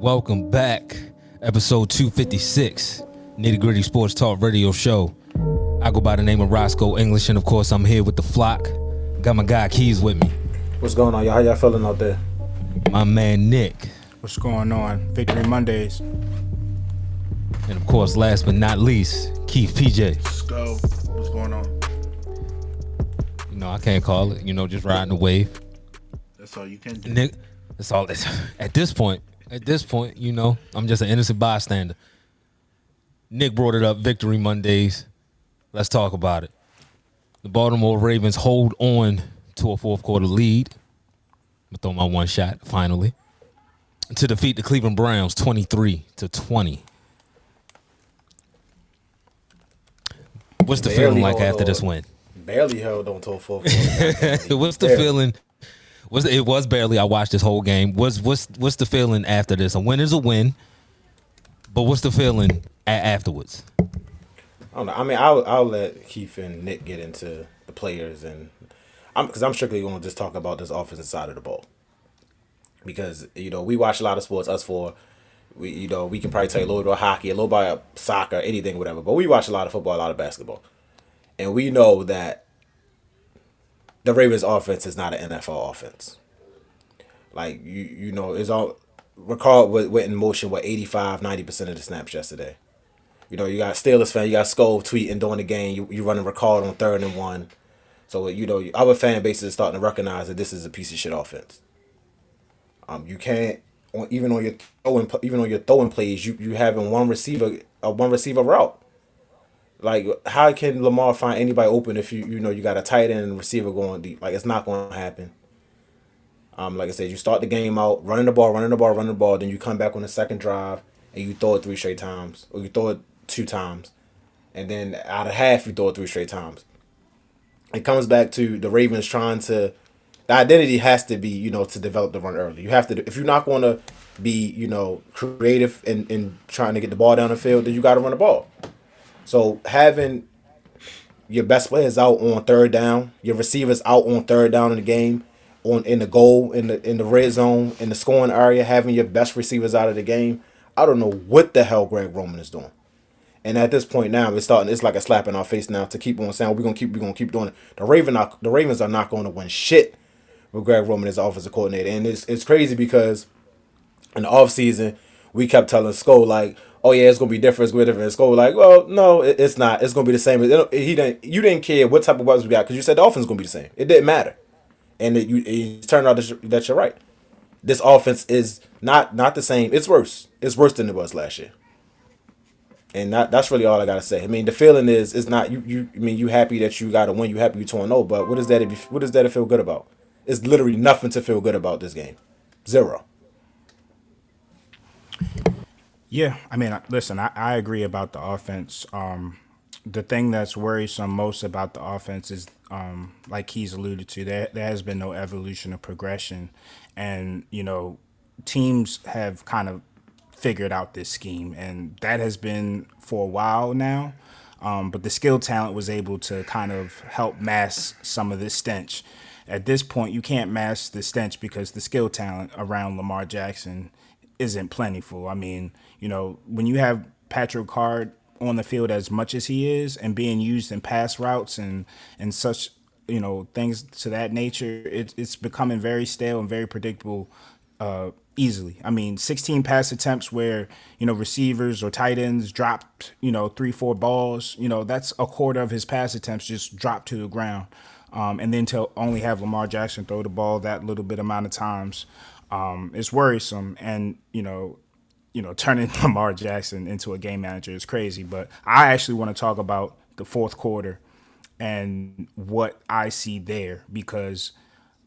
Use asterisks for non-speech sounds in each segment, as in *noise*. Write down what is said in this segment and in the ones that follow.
Welcome back, episode 256, Nitty Gritty Sports Talk Radio Show. I go by the name of Roscoe English, and of course, I'm here with the flock. Got my guy Keys with me, What's going on, y'all? How y'all feeling out there? my man Nick, What's going on? Victory Mondays. and of course, last but not least, Keith PJ. Let's go. What's going on? You know, I can't call it, you know, just riding the wave. That's all you can do. Nick, that's all this *laughs* at this point. At this point, you know, I'm just an innocent bystander. Nick brought it up, Victory Mondays. Let's talk about it. The Baltimore Ravens hold on to a fourth quarter lead. I'm gonna throw my one shot finally. To defeat the Cleveland Browns 23 to 20. What's the Barely feeling like after on. this win? Barely held on to a fourth quarter. *laughs* what's the feeling? Was it was barely? I watched this whole game. Was what's what's the feeling after this? A win is a win, but what's the feeling a- afterwards? I don't know. I mean, I'll I'll let Keith and Nick get into the players and I'm because I'm strictly going to just talk about this offensive side of the ball because you know we watch a lot of sports. Us four, we you know we can probably tell you a little bit about hockey, a little about soccer, anything, whatever. But we watch a lot of football, a lot of basketball, and we know that the Ravens' offense is not an NFL offense. Like you you know, it's all what went in motion what 85 90% of the snaps yesterday. You know, you got Steelers fan, you got Skull tweeting during the game, you you running record on third and one. So you know, our fan base is starting to recognize that this is a piece of shit offense. Um, you can't even on your throwing even on your throwing plays, you you having one receiver a one receiver route. Like how can Lamar find anybody open if you you know you got a tight end and receiver going deep? Like it's not going to happen. Um, like I said, you start the game out running the ball, running the ball, running the ball. Then you come back on the second drive and you throw it three straight times, or you throw it two times, and then out of half you throw it three straight times. It comes back to the Ravens trying to. The identity has to be, you know, to develop the run early. You have to. If you're not going to be, you know, creative in, in trying to get the ball down the field, then you got to run the ball. So having your best players out on third down, your receivers out on third down in the game, on in the goal, in the in the red zone, in the scoring area, having your best receivers out of the game. I don't know what the hell Greg Roman is doing. And at this point now, it's starting. It's like a slap in our face now to keep on saying we're gonna keep we're gonna keep doing it. The Raven are, the Ravens are not going to win shit with Greg Roman as offensive coordinator, and it's it's crazy because in the offseason, we kept telling Skull like, "Oh yeah, it's gonna be different. It's gonna be different." And Skull like, "Well, no, it, it's not. It's gonna be the same." It He didn't. You didn't care what type of weapons we got because you said the offense is gonna be the same. It didn't matter, and it, you it turned out that you're- that you're right. This offense is not not the same. It's worse. It's worse than it was last year. And that, that's really all I gotta say. I mean, the feeling is it's not you. You I mean, you happy that you got to win. You happy you two and zero. But what is that? If what is that to feel good about? It's literally nothing to feel good about this game. Zero. Yeah, I mean, listen, I, I agree about the offense. Um, the thing that's worrisome most about the offense is, um, like he's alluded to, there there has been no evolution or progression, and you know, teams have kind of figured out this scheme, and that has been for a while now. Um, but the skill talent was able to kind of help mask some of this stench. At this point, you can't mask the stench because the skill talent around Lamar Jackson isn't plentiful. I mean, you know, when you have Patrick Ricard on the field as much as he is and being used in pass routes and and such, you know, things to that nature, it, it's becoming very stale and very predictable uh, easily. I mean, 16 pass attempts where, you know, receivers or tight ends dropped, you know, three, four balls, you know, that's a quarter of his pass attempts just dropped to the ground. Um, and then to only have Lamar Jackson throw the ball that little bit amount of times um, is worrisome. And, you know, you know, turning *laughs* Lamar Jackson into a game manager is crazy. But I actually want to talk about the fourth quarter and what I see there because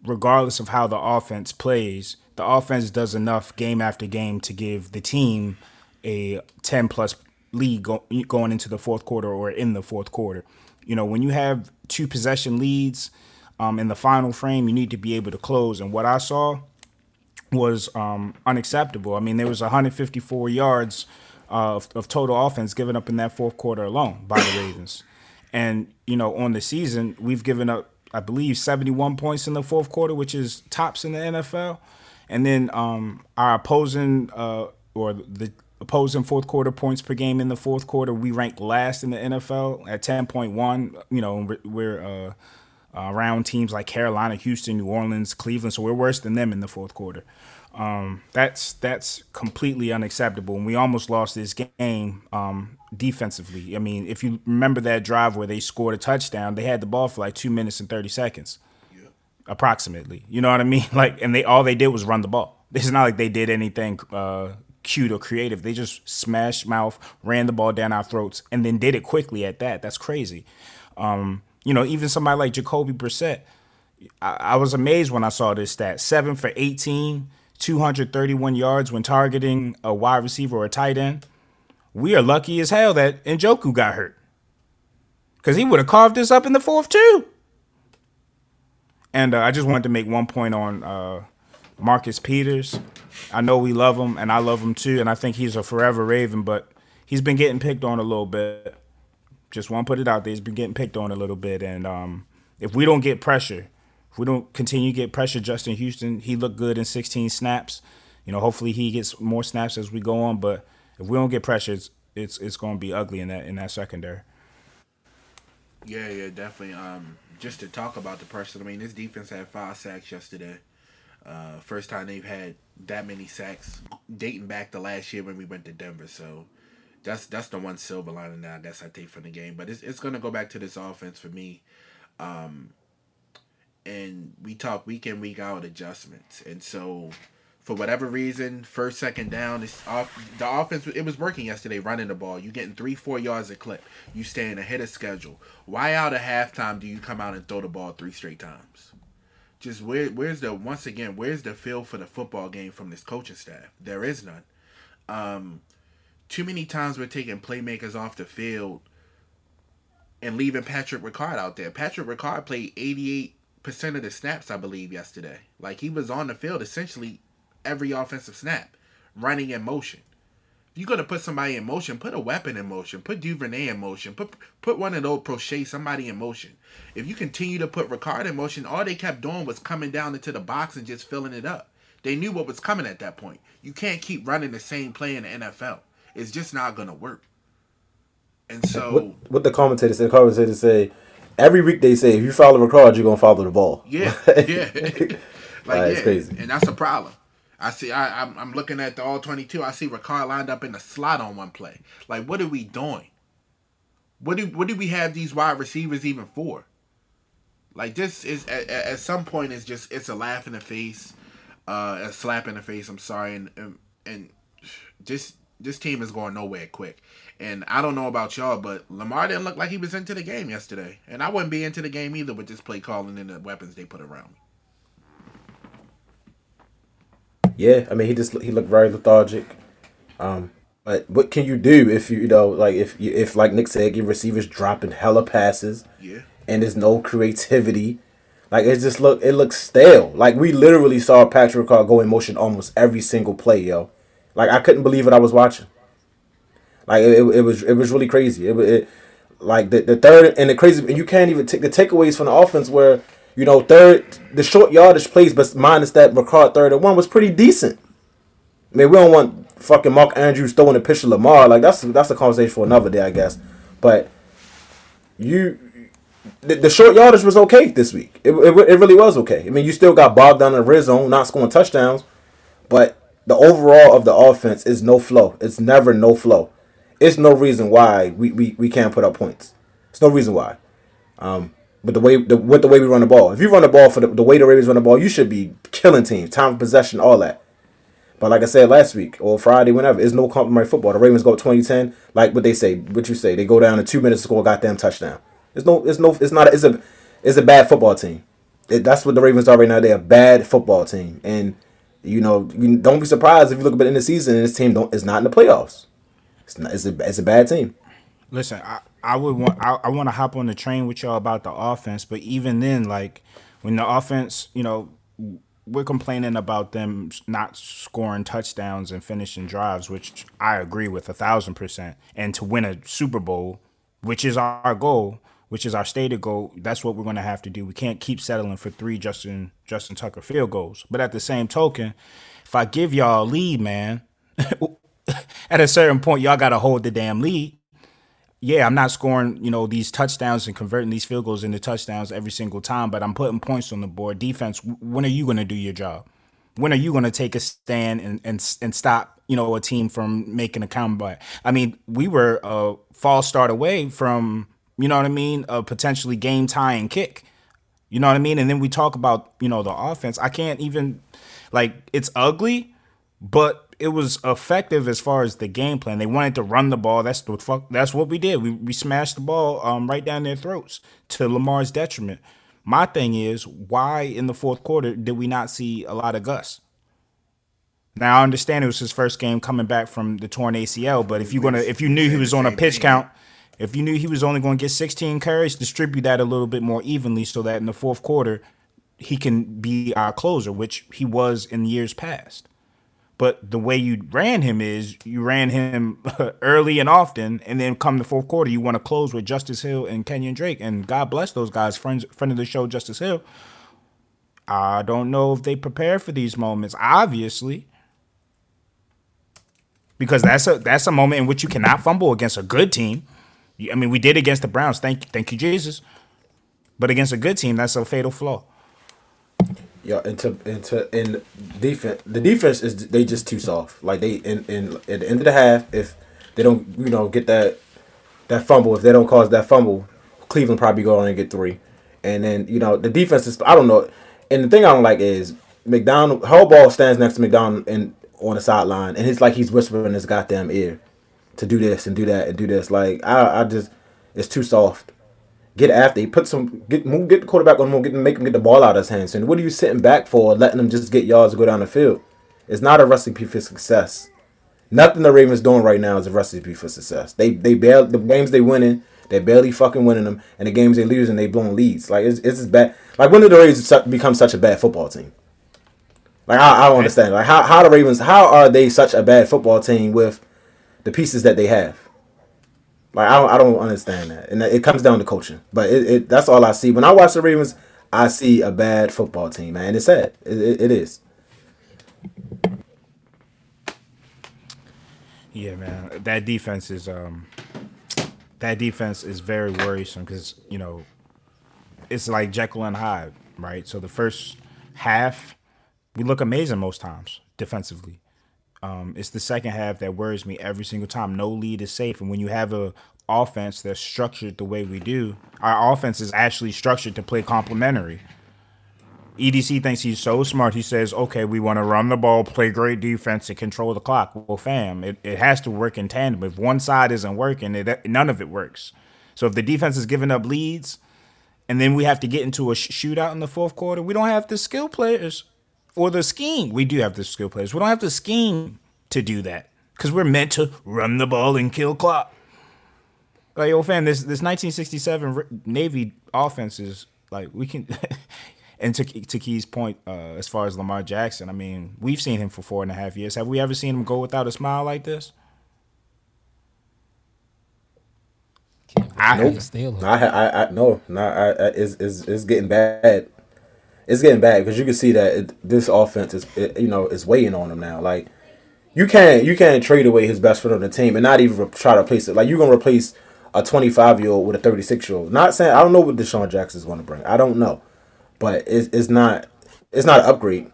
regardless of how the offense plays, the offense does enough game after game to give the team a 10 plus lead go, going into the fourth quarter or in the fourth quarter. You know, when you have two possession leads um, in the final frame, you need to be able to close. And what I saw was um, unacceptable. I mean, there was 154 yards uh, of, of total offense given up in that fourth quarter alone by the Ravens. And, you know, on the season, we've given up, I believe, 71 points in the fourth quarter, which is tops in the NFL. And then um, our opposing uh, or the opposing fourth quarter points per game in the fourth quarter. We rank last in the NFL at 10.1. You know, we're uh, around teams like Carolina, Houston, New Orleans, Cleveland, so we're worse than them in the fourth quarter. Um, that's that's completely unacceptable, and we almost lost this game um, defensively. I mean, if you remember that drive where they scored a touchdown, they had the ball for like two minutes and thirty seconds, yeah. approximately. You know what I mean? *laughs* Like, and they all they did was run the ball. It's not like they did anything uh, cute or creative. They just smashed mouth, ran the ball down our throats, and then did it quickly at that. That's crazy. Um, you know, even somebody like Jacoby Brissett, I, I was amazed when I saw this stat: seven for eighteen 231 yards when targeting a wide receiver or a tight end. We are lucky as hell that Njoku got hurt. Because he would have carved this up in the fourth, too. And uh, I just wanted to make one point on uh, Marcus Peters. I know we love him, and I love him too, and I think he's a forever Raven, but he's been getting picked on a little bit. Just want to put it out there. He's been getting picked on a little bit, and um, if we don't get pressure, if we don't continue to get pressure, Justin Houston, he looked good in 16 snaps. You know, hopefully he gets more snaps as we go on. But if we don't get pressure, it's it's, it's going to be ugly in that in that secondary. Yeah, yeah, definitely. Um, just to talk about the pressure, I mean, this defense had five sacks yesterday. Uh, first time they've had that many sacks dating back to last year when we went to Denver. So that's that's the one silver lining that I guess I take from the game. But it's it's gonna go back to this offense for me. Um, and we talk week in week out adjustments. And so for whatever reason first second down it's off the offense it was working yesterday running the ball. You getting three four yards a clip. You staying ahead of schedule. Why out of halftime do you come out and throw the ball three straight times? Just where where's the once again where's the feel for the football game from this coaching staff? There is none. Um too many times we're taking playmakers off the field and leaving Patrick Ricard out there. Patrick Ricard played 88 percent of the snaps, I believe, yesterday. Like he was on the field essentially every offensive snap, running in motion. If you're gonna put somebody in motion, put a weapon in motion. Put Duvernay in motion. Put put one of those Proche, somebody in motion. If you continue to put Ricard in motion, all they kept doing was coming down into the box and just filling it up. They knew what was coming at that point. You can't keep running the same play in the NFL. It's just not gonna work. And so, what, what the commentators say, the commentators say, every week they say if you follow Ricard, you're gonna follow the ball. Yeah, *laughs* yeah. like, right, *laughs* yeah, crazy. and that's a problem. I see. I, I'm, I'm looking at the all 22. I see Ricard lined up in the slot on one play. Like, what are we doing? What do what do we have these wide receivers even for? Like this is at, at some point it's just it's a laugh in the face, uh, a slap in the face. I'm sorry, and and, and just this team is going nowhere quick. And I don't know about y'all, but Lamar didn't look like he was into the game yesterday. And I wouldn't be into the game either with this play calling and the weapons they put around me. Yeah, I mean he just he looked very lethargic. Um, but what can you do if you, you know like if you if like Nick said, your receivers dropping hella passes? Yeah. And there's no creativity. Like it just look it looks stale. Like we literally saw Patrick Ricard go in motion almost every single play, yo. Like I couldn't believe what I was watching. Like it, it was it was really crazy. It, it like the, the third and the crazy and you can't even take the takeaways from the offense where you know third the short yardage plays but minus that McCart third and one was pretty decent. I mean we don't want fucking Mark Andrews throwing a pitch to Lamar like that's that's a conversation for another day I guess. But you the, the short yardage was okay this week. It, it, it really was okay. I mean you still got bogged down in the red zone, not scoring touchdowns, but the overall of the offense is no flow. It's never no flow it's no reason why we, we, we can't put up points. It's no reason why. Um, but the way the with the way we run the ball, if you run the ball for the, the way the Ravens run the ball, you should be killing teams, time of possession, all that. But like I said last week or Friday, whenever, it's no compromise football. The Ravens go 2010, like what they say, what you say, they go down in two minutes to score a goddamn touchdown. It's no, it's no, it's not, a, it's a, it's a bad football team. It, that's what the Ravens are right now. They're a bad football team, and you know, you don't be surprised if you look at the end of the season and this team don't is not in the playoffs. It's not, it's a it's a bad team. Listen, I, I would want I, I want to hop on the train with y'all about the offense, but even then, like when the offense, you know, we're complaining about them not scoring touchdowns and finishing drives, which I agree with a thousand percent. And to win a Super Bowl, which is our goal, which is our stated goal, that's what we're going to have to do. We can't keep settling for three Justin Justin Tucker field goals. But at the same token, if I give y'all a lead, man, *laughs* at a certain point, y'all got to hold the damn lead. Yeah, I'm not scoring, you know, these touchdowns and converting these field goals into touchdowns every single time, but I'm putting points on the board. Defense, when are you going to do your job? When are you going to take a stand and, and and stop, you know, a team from making a comeback? I mean, we were a false start away from, you know what I mean, a potentially game tying kick. You know what I mean? And then we talk about, you know, the offense. I can't even like it's ugly, but it was effective as far as the game plan. They wanted to run the ball. That's what fuck. That's what we did. We we smashed the ball um, right down their throats to Lamar's detriment. My thing is, why in the fourth quarter did we not see a lot of Gus? Now I understand it was his first game coming back from the torn ACL, but if you're gonna if you knew he was on a pitch count, if you knew he was only going to get 16 carries, distribute that a little bit more evenly so that in the fourth quarter he can be our closer, which he was in years past. But the way you ran him is you ran him *laughs* early and often, and then come the fourth quarter, you want to close with Justice Hill and Kenyon Drake. And God bless those guys, friends, friend of the show, Justice Hill. I don't know if they prepare for these moments. Obviously, because that's a that's a moment in which you cannot fumble against a good team. I mean, we did against the Browns. Thank thank you, Jesus. But against a good team, that's a fatal flaw. Yeah, into into in defense, the defense is they just too soft. Like they in, in at the end of the half, if they don't you know get that that fumble, if they don't cause that fumble, Cleveland probably go on and get three. And then you know the defense is I don't know. And the thing I don't like is McDonald. Harbaugh stands next to McDonald and on the sideline, and it's like he's whispering in his goddamn ear to do this and do that and do this. Like I I just it's too soft get after. He put some get move get the quarterback on move, get make him get the ball out of his hands. And what are you sitting back for, letting him just get yards and go down the field? It's not a recipe for success. Nothing the Ravens doing right now is a recipe for success. They they barely the games they winning, they're barely fucking winning them, and the games they losing, they blowing leads. Like it's it's bad. Like when did the Ravens become such a bad football team? Like I, I don't understand. Like how how the Ravens how are they such a bad football team with the pieces that they have? Like I don't, I don't understand that, and it comes down to coaching. But it, it that's all I see when I watch the Ravens. I see a bad football team, man. It's sad. It, it, it is. Yeah, man. That defense is um, that defense is very worrisome because you know, it's like Jekyll and Hyde, right? So the first half, we look amazing most times defensively. Um, it's the second half that worries me every single time. No lead is safe, and when you have a offense that's structured the way we do, our offense is actually structured to play complementary. EDC thinks he's so smart. He says, "Okay, we want to run the ball, play great defense, and control the clock." Well, fam, it, it has to work in tandem. If one side isn't working, it, none of it works. So if the defense is giving up leads, and then we have to get into a sh- shootout in the fourth quarter, we don't have the skill players or the scheme. We do have the skill players. We don't have the scheme to do that because we're meant to run the ball and kill clock. Like, yo, fam, this this 1967 Navy offense is like we can. *laughs* and to to Key's point, uh, as far as Lamar Jackson, I mean, we've seen him for four and a half years. Have we ever seen him go without a smile like this? I nope. I, I, I, no, no, I, I, it's, it's, it's getting bad it's getting bad because you can see that it, this offense is it, you know is weighing on him now. Like you can't you can't trade away his best friend on the team and not even re- try to replace it. Like you're gonna replace a 25 year old with a 36 year old. Not saying I don't know what DeSean Jackson is going to bring. I don't know, but it's, it's not it's not an upgrade.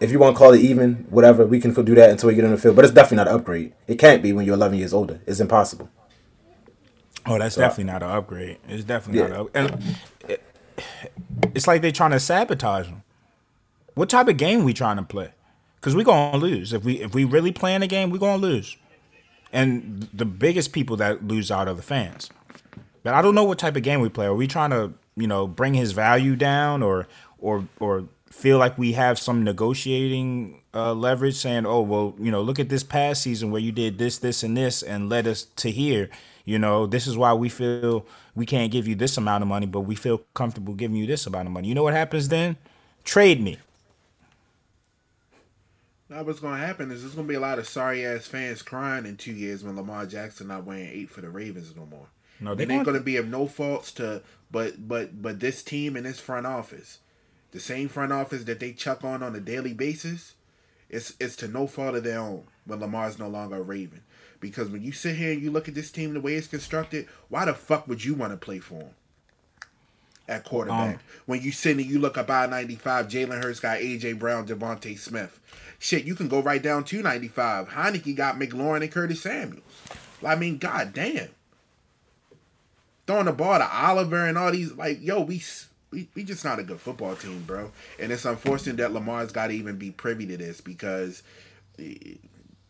If you want to call it even, whatever, we can do that until we get in the field. But it's definitely not an upgrade. It can't be when you're 11 years older. It's impossible. Oh, that's so, definitely not an upgrade. It's definitely yeah. not. An, it, it's like they're trying to sabotage them. What type of game we trying to play? Because we gonna lose if we if we really playing a game, we gonna lose. And the biggest people that lose out are the fans. But I don't know what type of game we play. Are we trying to you know bring his value down or or or feel like we have some negotiating uh, leverage, saying, "Oh well, you know, look at this past season where you did this, this, and this, and led us to here." You know, this is why we feel we can't give you this amount of money, but we feel comfortable giving you this amount of money. You know what happens then? Trade me. Now what's gonna happen is there's gonna be a lot of sorry ass fans crying in two years when Lamar Jackson not wearing eight for the Ravens no more. No, they ain't gonna be of no faults to but but but this team and this front office. The same front office that they chuck on on a daily basis It's it's to no fault of their own when Lamar's no longer a Raven. Because when you sit here and you look at this team the way it's constructed, why the fuck would you want to play for him? At quarterback. Um, when you sit and you look up I 95, Jalen Hurts got AJ Brown, DeVonta Smith. Shit, you can go right down to 95. Heinicke got McLaurin and Curtis Samuels. I mean, god damn. Throwing the ball to Oliver and all these, like, yo, we we, we just not a good football team, bro. And it's unfortunate that Lamar's got to even be privy to this because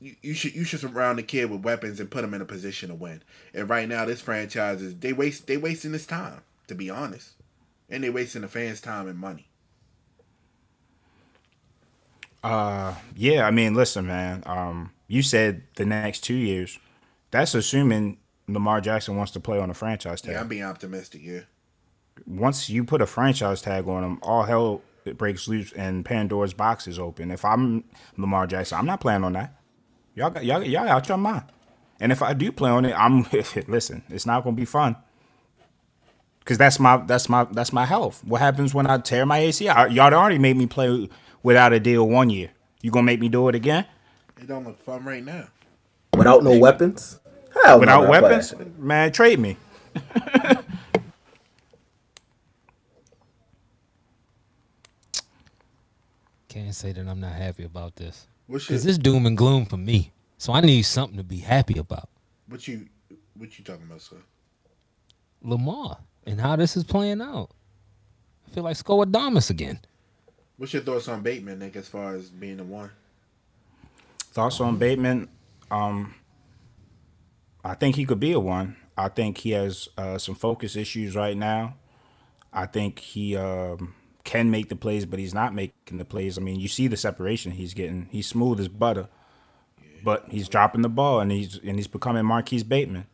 you, you should you should surround the kid with weapons and put him in a position to win. And right now, this franchise is they waste they wasting his time, to be honest, and they wasting the fans' time and money. Uh, yeah. I mean, listen, man. Um, you said the next two years. That's assuming Lamar Jackson wants to play on a franchise tag. Yeah, I'm being optimistic here. once you put a franchise tag on him, all hell breaks loose and Pandora's box is open. If I'm Lamar Jackson, I'm not playing on that. Y'all got y'all, y'all out your mind. And if I do play on it, I'm *laughs* listen. It's not gonna be fun. Cause that's my that's my that's my health. What happens when I tear my ACL? Y'all already made me play without a deal one year. You gonna make me do it again It don't look fun right now. Without no weapons? Hell without man, weapons? play. Man, trade me. *laughs* Can't say that I'm not happy about this. What's Because your, it's doom and gloom for me. So I need something to be happy about. what you what you talking about, sir? Lamar and how this is playing out. I feel like score Skoadamas again. What's your thoughts on Bateman, Nick, as far as being the one? Thoughts on Bateman? Um, I think he could be a one. I think he has uh, some focus issues right now. I think he um, can make the plays, but he's not making the plays. I mean, you see the separation he's getting. He's smooth as butter, but he's dropping the ball, and he's and he's becoming Marquise Bateman.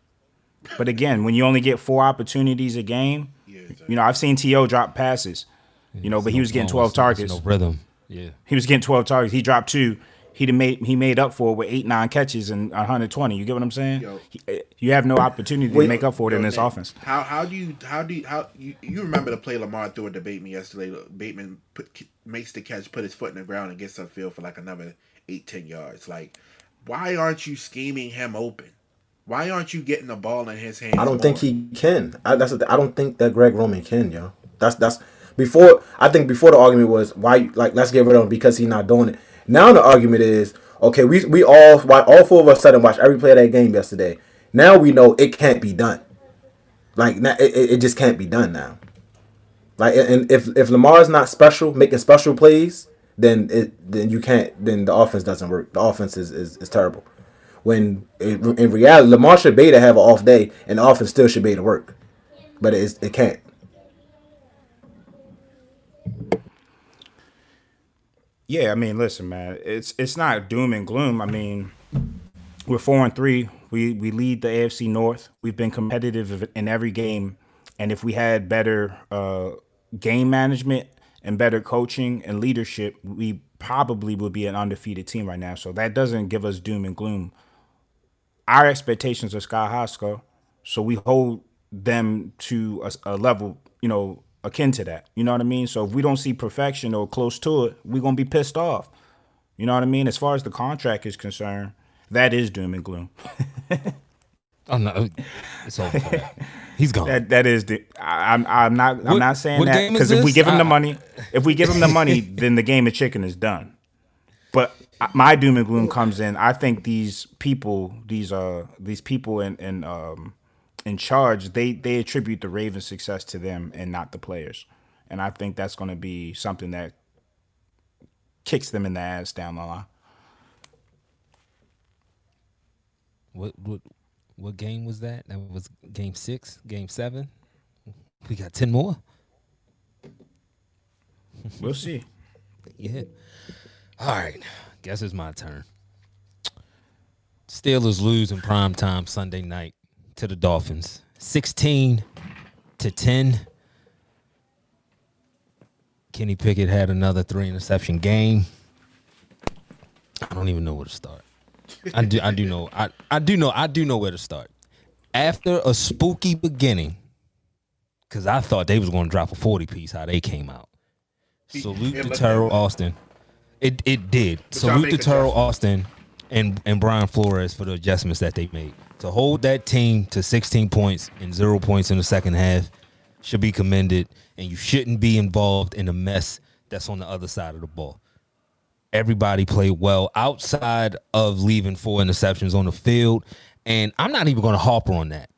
But again, when you only get four opportunities a game, you know I've seen To drop passes, you know, but he was getting twelve targets. No rhythm. Yeah. He was getting 12 targets. He dropped two. He made he made up for it with eight nine catches and 120. You get what I'm saying? Yo. He- eh, you have no opportunity Wait. to make up for it in this Nick, offense. How how do you how do you how you, you remember the play Lamar threw at the Bateman yesterday? Bateman put, makes the catch, put his foot in the ground, and gets upfield for like another eight ten yards. Like, why aren't you scheming him open? Why aren't you getting the ball in his hand? I don't think he can. I, that's the, I don't think that Greg Roman can, yo. That's that's before. I think before the argument was why like let's get rid of him because he's not doing it. Now the argument is okay. We we all all four of us sat and watched every play of that game yesterday. Now we know it can't be done. Like it, it it just can't be done now. Like and if if Lamar's not special, making special plays, then it then you can't. Then the offense doesn't work. The offense is is, is terrible. When in, in reality, Lamar should be to have an off day, and the offense still should be to work, but it it can't. Yeah, I mean, listen, man, it's it's not doom and gloom. I mean, we're four and three. We we lead the AFC North. We've been competitive in every game, and if we had better uh, game management and better coaching and leadership, we probably would be an undefeated team right now. So that doesn't give us doom and gloom. Our expectations are sky high. So we hold them to a, a level, you know, akin to that. You know what I mean? So if we don't see perfection or close to it, we're gonna be pissed off. You know what I mean? As far as the contract is concerned, that is doom and gloom. *laughs* Oh no, it's that. He's gone. That that is the. I, I'm I'm not I'm What- not saying that because if we give him the money, if we give him the money, *laughs* then the game of chicken is done. But my doom and gloom comes in. I think these people, these uh, these people in in um, in charge, they they attribute the Ravens' success to them and not the players. And I think that's going to be something that kicks them in the ass down the line. What what what game was that? That was game six, game seven. We got ten more. We'll see. *laughs* Yeah. All right. Guess it's my turn. Steelers lose in prime time Sunday night to the Dolphins. 16 to 10. Kenny Pickett had another three interception game. I don't even know where to start. I do I do know I, I do know I do know where to start. After a spooky beginning, because I thought they was gonna drop a 40 piece how they came out. Salute to Teryl. Austin. It it did. Salute to Teryl. Austin and and Brian Flores for the adjustments that they made. To hold that team to 16 points and zero points in the second half should be commended, and you shouldn't be involved in the mess that's on the other side of the ball. Everybody played well outside of leaving four interceptions on the field, and I'm not even going to harper on that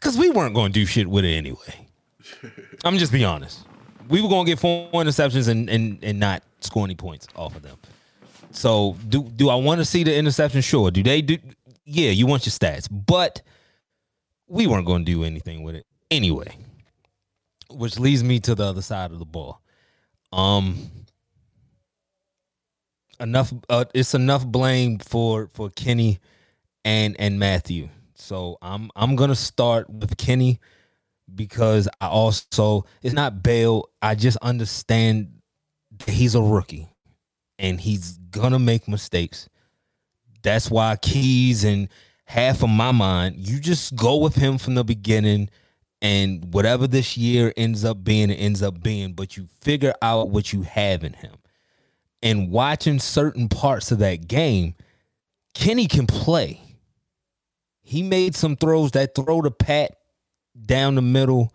because we weren't going to do shit with it anyway. *laughs* I'm just be honest. We were going to get four interceptions and, and and not score any points off of them. So do do I want to see the interception? Sure. Do they do? Yeah, you want your stats, but we weren't going to do anything with it anyway. Which leads me to the other side of the ball. Um, enough. Uh, it's enough blame for for Kenny and and Matthew. So I'm I'm gonna start with Kenny because I also it's not bail. I just understand he's a rookie and he's gonna make mistakes. That's why Keys and half of my mind, you just go with him from the beginning, and whatever this year ends up being, it ends up being. But you figure out what you have in him. And watching certain parts of that game, Kenny can play. He made some throws. That throw to Pat down the middle,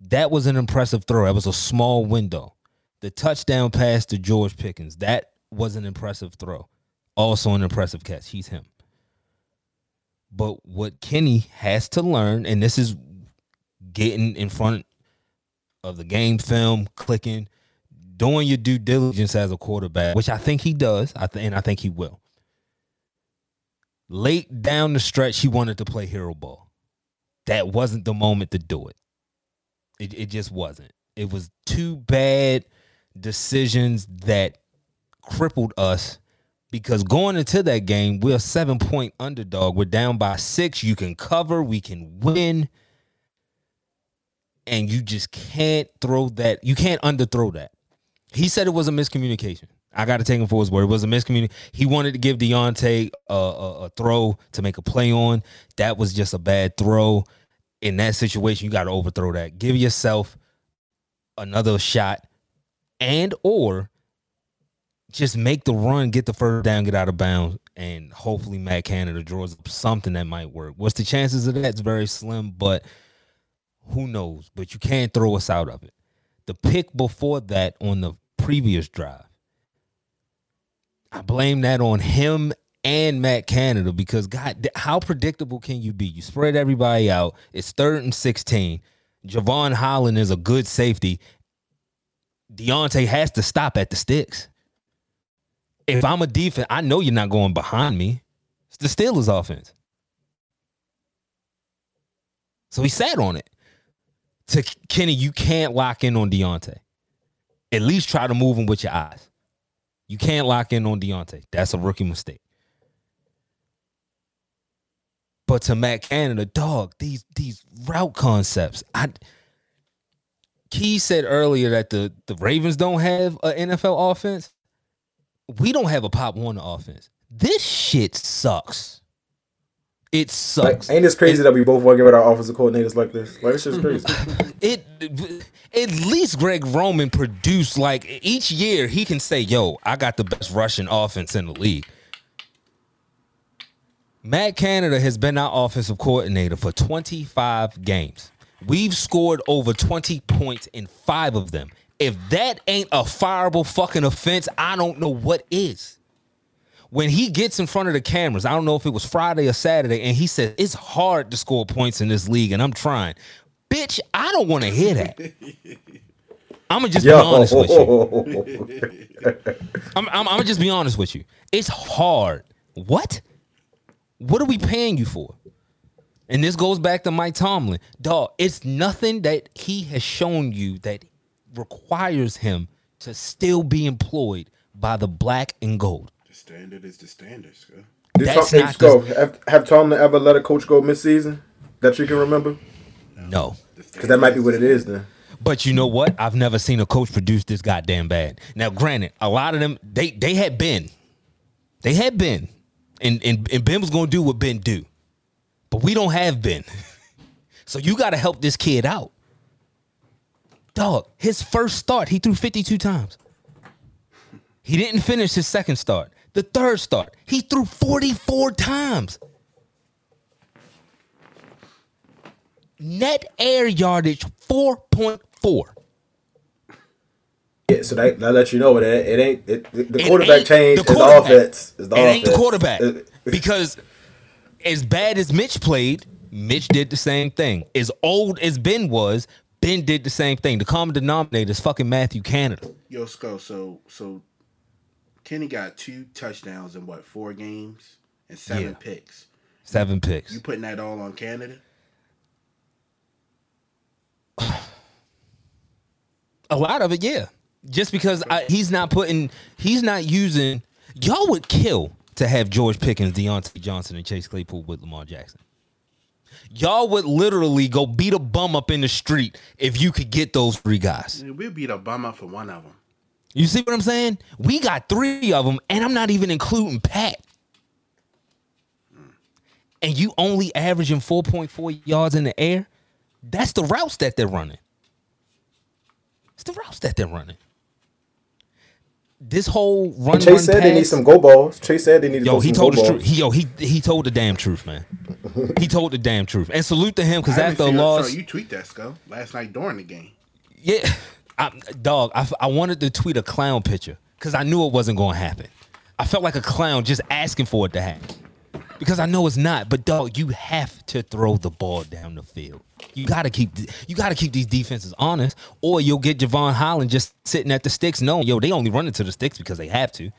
that was an impressive throw. That was a small window. The touchdown pass to George Pickens, that was an impressive throw. Also an impressive catch. He's him. But what Kenny has to learn, and this is getting in front of the game film, clicking, doing your due diligence as a quarterback, which I think he does, I and I think he will. Late down the stretch, he wanted to play hero ball. That wasn't the moment to do it. It, it just wasn't. It was two bad decisions that crippled us because going into that game, we're a seven point underdog. We're down by six. You can cover, we can win. And you just can't throw that. You can't underthrow that. He said it was a miscommunication. I got to take him for his word. It was a miscommunication. He wanted to give Diontae a, a, a throw to make a play on. That was just a bad throw. In that situation, you got to overthrow that. Give yourself another shot, and or just make the run, get the first down, get out of bounds, and hopefully Matt Canada draws up something that might work. What's the chances of that? It's very slim, but who knows? But you can't throw us out of it. The pick before that on the previous drive, I blame that on him and Matt Canada because God, how predictable can you be? You spread everybody out. It's third and sixteen. Jevon Holland is a good safety. Diontae has to stop at the sticks. If I'm a defense, I know you're not going behind me. It's the Steelers offense. So he sat on it. To Kenny, you can't lock in on Diontae. At least try to move him with your eyes. You can't lock in on Diontae. That's a rookie mistake. But to Matt Canada, dog, these these route concepts. I Key said earlier that the, the Ravens don't have an NFL offense. We don't have a Pop Warner offense. This shit sucks. It Like, sucks. ain't this crazy that we both want with get rid of our offensive coordinators like this? Like, it's just crazy. *laughs* it at least Greg Roman produced like each year he can say, "Yo, I got the best rushing offense in the league." Matt Canada has been our offensive coordinator for 25 games. We've scored over 20 points in 5 of them. If that ain't a fireable fucking offense, I don't know what is. When he gets in front of the cameras, I don't know if it was Friday or Saturday, and he said, It's hard to score points in this league, and I'm trying. Bitch, I don't want to hear that. *laughs* I'm gonna just be honest with you. *laughs* I'm, I'm, I'm gonna just be honest with you. It's hard. What? What are we paying you for? And this goes back to Mike Tomlin. Dog, it's nothing that he has shown you that requires him to still be employed by the black and gold. The standard is the standard, Scott. Did That's Tom, not Sco, have, have Tomlin ever let a coach go mid-season that you can remember? No. Because that might be what it is then. But you know what? I've never seen a coach produce this goddamn bad. Now, granted, a lot of them they they had been, they had been, and and, and Ben was gonna do what Ben do, but we don't have Ben, *laughs* so you got to help this kid out. Dog, his first start, he threw fifty two times. He didn't finish his second start. The third start, he threw 44 times. Net air yardage 4.4. Yeah, so that, that lets you know that it ain't it, the It quarterback ain't change the is the quarterback. offense. Is the it offense. ain't the quarterback. Uh, *laughs* because as bad as Mitch played, Mitch did the same thing. As old as Ben was, Ben did the same thing. The common denominator is fucking Matthew Canada. Yo, so so Kenny got two touchdowns in what four games and seven Yeah. picks. Seven picks. You putting that all on Canada? *sighs* A lot of it, yeah. Just because I, he's not putting, he's not using. Y'all would kill to have George Pickens, Diontae Johnson, and Chase Claypool with Lamar Jackson. Y'all would literally go beat a bum up in the street if you could get those three guys. We'll beat a bum up for one of them. You see what I'm saying? We got three of them, and I'm not even including Pat. Hmm. And you only averaging 4.4 yards in the air. That's the routes that they're running. It's the routes that they're running. This whole run. Chase run, said they need some go balls. Chase said they need to Yo, go he some told go the balls. truth. He, yo, he he told the damn truth, man. *laughs* he told the damn truth. And salute to him because I haven't after a loss, So you tweet that, Sco, last night during the game. yeah, *laughs* I, dog. I, I wanted to tweet a clown picture because I knew it wasn't going to happen. I felt like a clown just asking for it to happen because I know it's not. But dog, you have to throw the ball down the field. You gotta keep you gotta keep these defenses honest, or you'll get Jevon Holland just sitting at the sticks, knowing yo they only run into the sticks because they have to.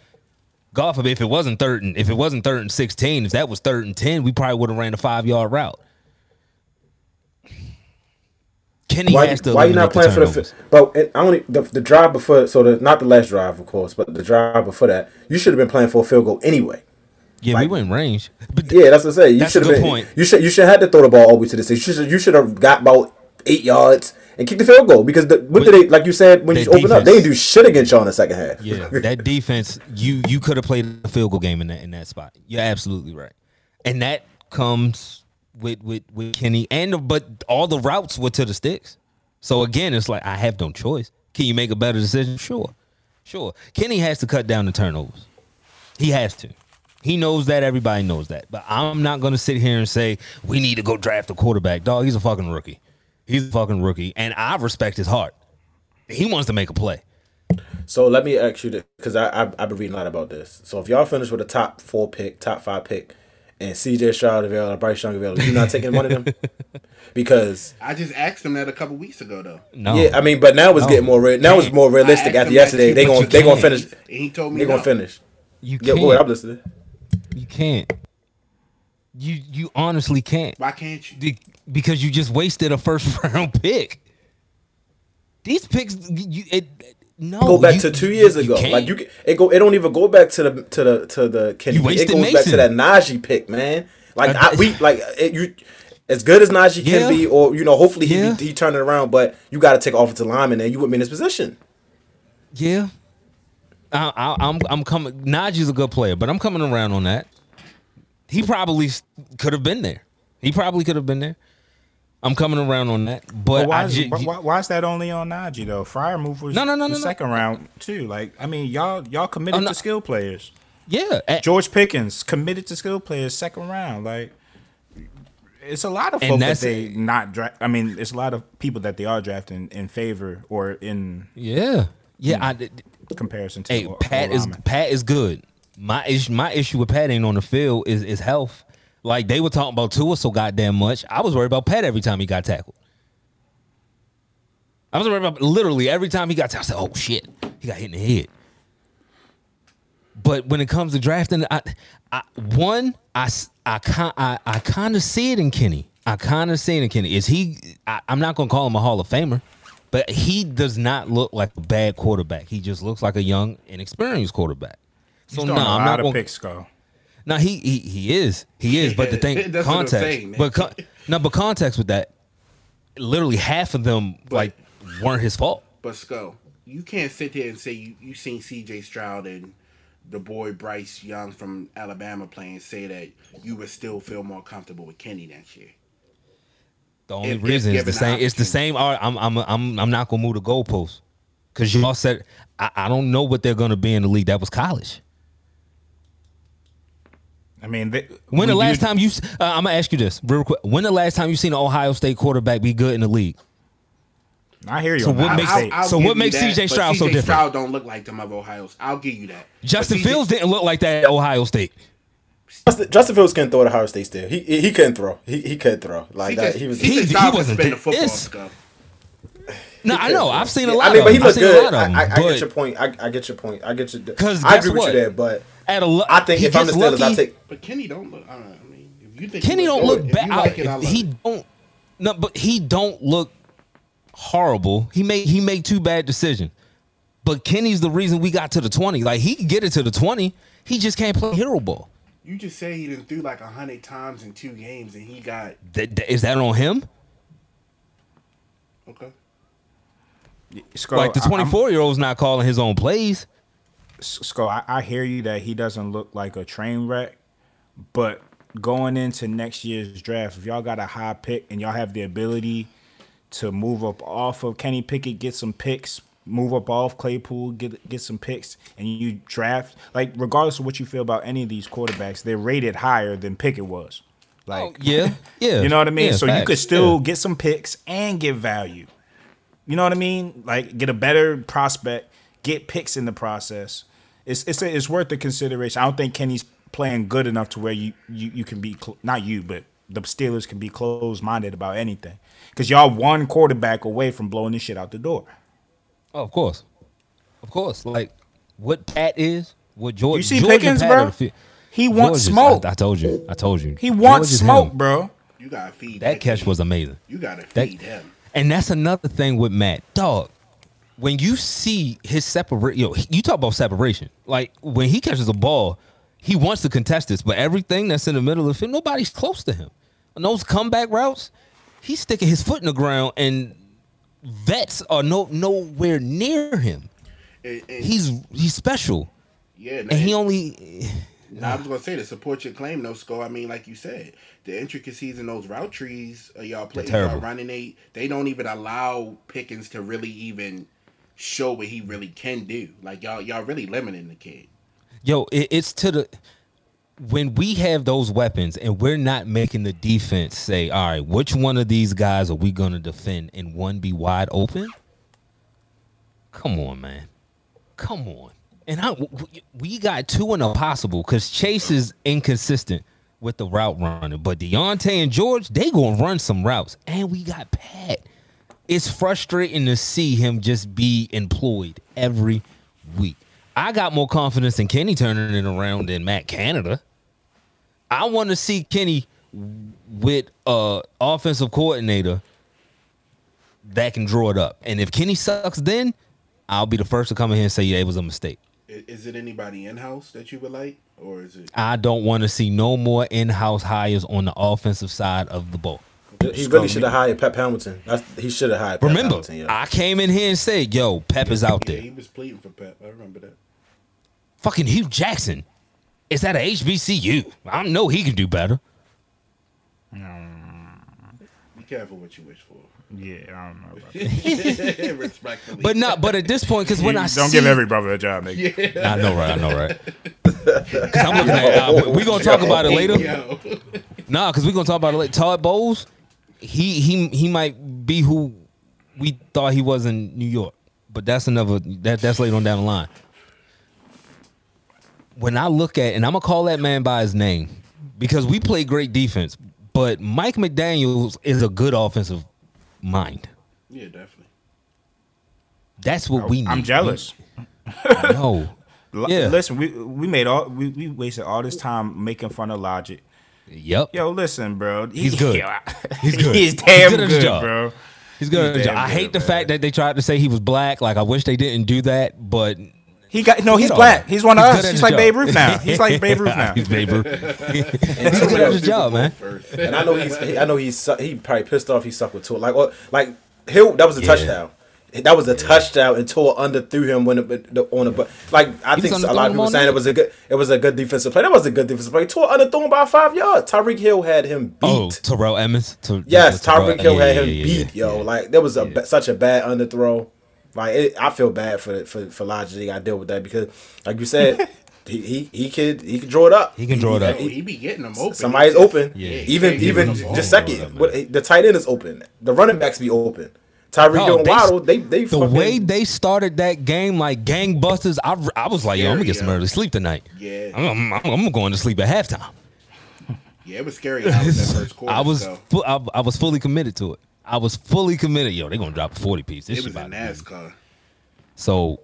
God forbid if it wasn't third and if it wasn't third and sixteen, if that was third and ten, we probably would have ran a five yard route. Kenny Why, has to why you not playing for the? But it, I only the, the drive before. So the not the last drive, of course, but the drive before that, you should have been playing for a field goal anyway. Yeah, Like- we were in range. But Yeah, that's what I say. You That's a should have good been. point. You should you should have had to throw the ball all the way to the six. You should you should have got about eight yards and kick the field goal because the, what But did they like you said when you that open up? They didn't do shit against y'all in the second half. yeah, that defense, you you could have played a field goal game in that in that spot. You're absolutely right, and that comes with with with Kenny and but all the routes were to the sticks. So again, it's like I have no choice. Can you make a better decision? Sure, sure. Kenny has to cut down the turnovers. He has to. He knows that. Everybody knows that. But I'm not going to sit here and say we need to go draft a quarterback. Dog, he's a fucking rookie. He's a fucking rookie, and I respect his heart. He wants to make a play. So let me ask you this because I I've, I've been reading a lot about this. So if y'all finish with a top four pick, top five pick, and C.J. Stroud available, or Bryce Young available, you not taking one of them *laughs* because I just asked him that a couple weeks ago, though. No, yeah, I mean, but now it's No. getting more re- now it's more realistic after yesterday. They too, gonna but they you gonna finish. And he told me They gonna no. finish. you Yeah, can't. boy, I'm listening. You can't. You you honestly can't. Why can't you? Be- Because you just wasted a first *laughs* round pick. These picks, you it, no. Go back you- to two years you ago. can't. like you, can- it go. It don't even go back to the to the to the Kenny. You pick. wasted it goes back to that Najee pick, man. Like I, we *laughs* like it, you. As good as Najee Yeah. can be, or you know, hopefully he Yeah. he turn it around. But you got to take offensive lineman, and you wouldn't be in this position. Yeah. I, I, I'm I'm coming. Najee's a good player, but I'm coming around on that. He probably could have been there. He probably could have been there. I'm coming around on that, but But why, is, ju- why, why- is that only on Najee though? Freiermuth was No, no, no, the no, no. second round too. Like I mean, y'all y'all committed Oh, no. to skill players. yeah. eh, George Pickens committed to skill players second round. Like it's a lot of And folk that they not draft. I mean, it's a lot of people that they are drafting in favor or in yeah, yeah. I, comparison to. Hey, O- Pat is Pat is good. My issue, my issue with Pat ain't on the field is is health. Like they were talking about Tua so goddamn much. I was worried about Pat every time he got tackled. I was worried about literally every time he got tackled. I said, "Oh shit, he got hit in the head." But when it comes to drafting, I, I one I I kind I, I kind of see it in Kenny. I kind of see it in Kenny. Is he? I, I'm not gonna call him a Hall of Famer, but he does not look like a bad quarterback. He just looks like a young, inexperienced quarterback. So no, a I'm not of gonna. picks, go. No, he, he he is. He is. But the *laughs* thing, That's what I'm context. saying, but con- no, but context with that, literally half of them like weren't his fault. But Sco, you can't sit there and say you you seen C.J. Stroud and the boy Bryce Young from Alabama playing say that you would still feel more comfortable with Kenny next year. The only If- if reason is the same. It's the same. I'm I'm I'm I'm not gonna move the goalpost Because y'all said I, I don't know what they're going to be in the league. That was college. I mean, they, When the last do- time you? Uh, I'm gonna ask you this real quick. When the last time you seen an Ohio State quarterback be good in the league? I hear you. So what makes- I- so what makes that, CJ Stroud so CJ different? Stroud don't look like them of Ohio. I'll give you that. Justin Fields didn't look like that at Ohio State. Justin, Justin Fields couldn't throw at Ohio State still. He he, he couldn't throw. He he couldn't throw like that. He was. he- CJ Stroud can wasn't spin the football this. stuff. No, I know. throw. I've seen a lot. I mean, but he them. looked I've good. a lot I, I, I get your point. I, I get your point. I get your. 'Cause I guess agree with you there, but At a lo- I think if I'm the gets Steelers, I take. But Kenny don't look. I don't know. I mean, if you think Kenny don't look bad. like it, He it. don't. No, but he don't look horrible. He made he made two bad decisions. But Kenny's the reason we got to the twenty. Like he can get it to the twenty. He just can't play hero ball. You just say he didn't threw like a hundred times in two games, and he got That, that, is that on him? okay. Sko, like the twenty four year old's not calling his own plays. Sko, I, I hear you that he doesn't look like a train wreck, but going into next year's draft, if y'all got a high pick and y'all have the ability to move up off of Kenny Pickett, get some picks, move up off Claypool, get get some picks, and you draft like regardless of what you feel about any of these quarterbacks, they're rated higher than Pickett was. Like Oh, yeah, *laughs* yeah. You know what I mean? Yeah, so you facts, could still yeah. get some picks and get value. You know what I mean? Like get a better prospect, get picks in the process. It's it's it's worth the consideration. I don't think Kenny's playing good enough to where you you, you can be cl- not you, but the Steelers can be closed minded about anything because y'all one quarterback away from blowing this shit out the door. Oh, of course, of course. Like what Pat is, what George. You see George Pickens, Pat bro? fi- He George wants is- smoke. I, I told you. I told you. he wants George smoke, him. bro. You gotta feed That catch kid. was amazing. You gotta That- feed him. And that's another thing with Matt. Dog, when you see his separate, yo, you talk about separation. Like when he catches a ball, he wants to contest this, but everything that's in the middle of the field, nobody's close to him. On those comeback routes, he's sticking his foot in the ground, and vets are no nowhere near him. And, and, He's he's special, yeah, and he only. Now, I was gonna say to support your claim, no score. I mean, like you said, the intricacies in those route trees uh, y'all play, y'all running. They they don't even allow Pickens to really even show what he really can do. Like y'all y'all really limiting the kid. Yo, it, it's to the when we have those weapons and we're not making the defense say, all right, which one of these guys are we going to defend and one be wide open? Come on, man. Come on. And I, we- got two in a possible because Chase is inconsistent with the route running, but Diontae and George, they going to run some routes. And we got Pat. It's frustrating to see him just be employed every week. I got more confidence in Kenny turning it around than Matt Canada. I want to see Kenny with a offensive coordinator that can draw it up. And if Kenny sucks, then I'll be the first to come in here and say, yeah, it was a mistake. Is it anybody in house that you would like, or is it? I don't want to see no more in-house hires on the offensive side of the ball. He really should have hired Pep Hamilton. That's, he should have hired Pep Remember, Hamilton. Yeah. I came in here and said, yo, Pep is out Yeah, there. he was pleading for Pep. I remember that. Fucking Hue Jackson is at a HBCU. I know he can do better. Be careful what you wish for. Yeah, I don't know. About *laughs* that. Respectfully, But not, but at this point, because when I don't see, give every brother a job, nigga. I know right, I know right. *laughs* 'Cause I'm looking at, uh, we gonna talk about it later. Yo. Nah, because we gonna talk about it later. Todd Bowles, he he he might be who we thought he was in New York, but that's another that that's later on down the line. When I look at, and I'm gonna call that man by his name because we play great defense, but Mike McDaniel's is a good offensive mind. yeah, definitely. That's what we need. I'm jealous. No. *laughs* L- Yeah. Listen, we we made all we, we wasted all this time making fun of Logic. Yep. Yo, listen, bro. He's good. *laughs* He's good. He's damn good good, job. bro. He's good. He's at his job. damn I good, hate the man. fact that they tried to say he was black. Like I wish they didn't do that, but He got no. He's black. He's one of He's us. He's like job. Babe Ruth now. He's like Babe Ruth *laughs* now. he's Babe Ruth. *laughs* And He's good at his job, man. And I know he's. He, I know he's. su- He probably pissed off. He sucked with Tua. Like, what? Like Hill. That was a Yeah. touchdown. That was a touchdown, and Tua underthrew him when it, the, on the. But like, I He think a lot of people saying it was a good. It was a good defensive play. That was a good defensive play. Tua underthrew him by five yards. Tyreek Hill had him oh, beat. Oh, Terrell Edmunds. Ter- yes, Terrell- Tyreek Hill yeah, had yeah, him yeah, beat. yeah, yo, yeah. like there was a such a bad underthrow. Like it, I feel bad for for for Logic. He got to deal with that because, like you said, *laughs* he he he could he could draw it up. He can draw it up. He, he be getting them open. Somebody's open. Yeah. Even even the just second, what, the tight end is open. The running backs be open. Tyreek No, Hill and Waddle, they they The fucking, way they started that game like gangbusters, I, I was like, yo, I'm gonna get some early sleep tonight. Yeah. I'm, I'm, I'm going to sleep at halftime. Yeah, it was scary out in that first *laughs* quarter. I was so. fu- I, I was fully committed to it. I was fully committed. Yo, they're gonna drop a 40 piece. This It was in about to be- NASCAR. So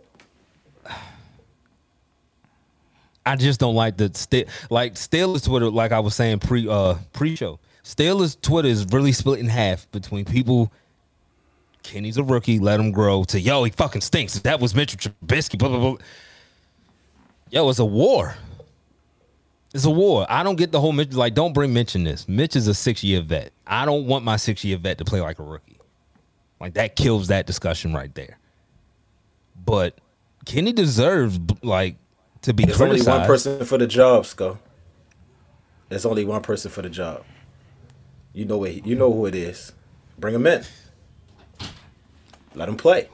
I just don't like the st- like Steelers Twitter. Like I was saying pre uh pre show, Steelers Twitter is really split in half between people. Kenny's a rookie, let him grow. To yo, he fucking stinks. That was Mitchell Trubisky. Blah blah blah. Yo, it's a war. It's a war. I don't get the whole Mitch. Like, don't bring Mitch in this. Mitch is a six year vet. I don't want my six year vet to play like a rookie. Like that kills that discussion right there but Kenny deserves like to be There's only one person for the job, Sco. There's only one person for the job. You know what? You know who it is. Bring him in. Let him play.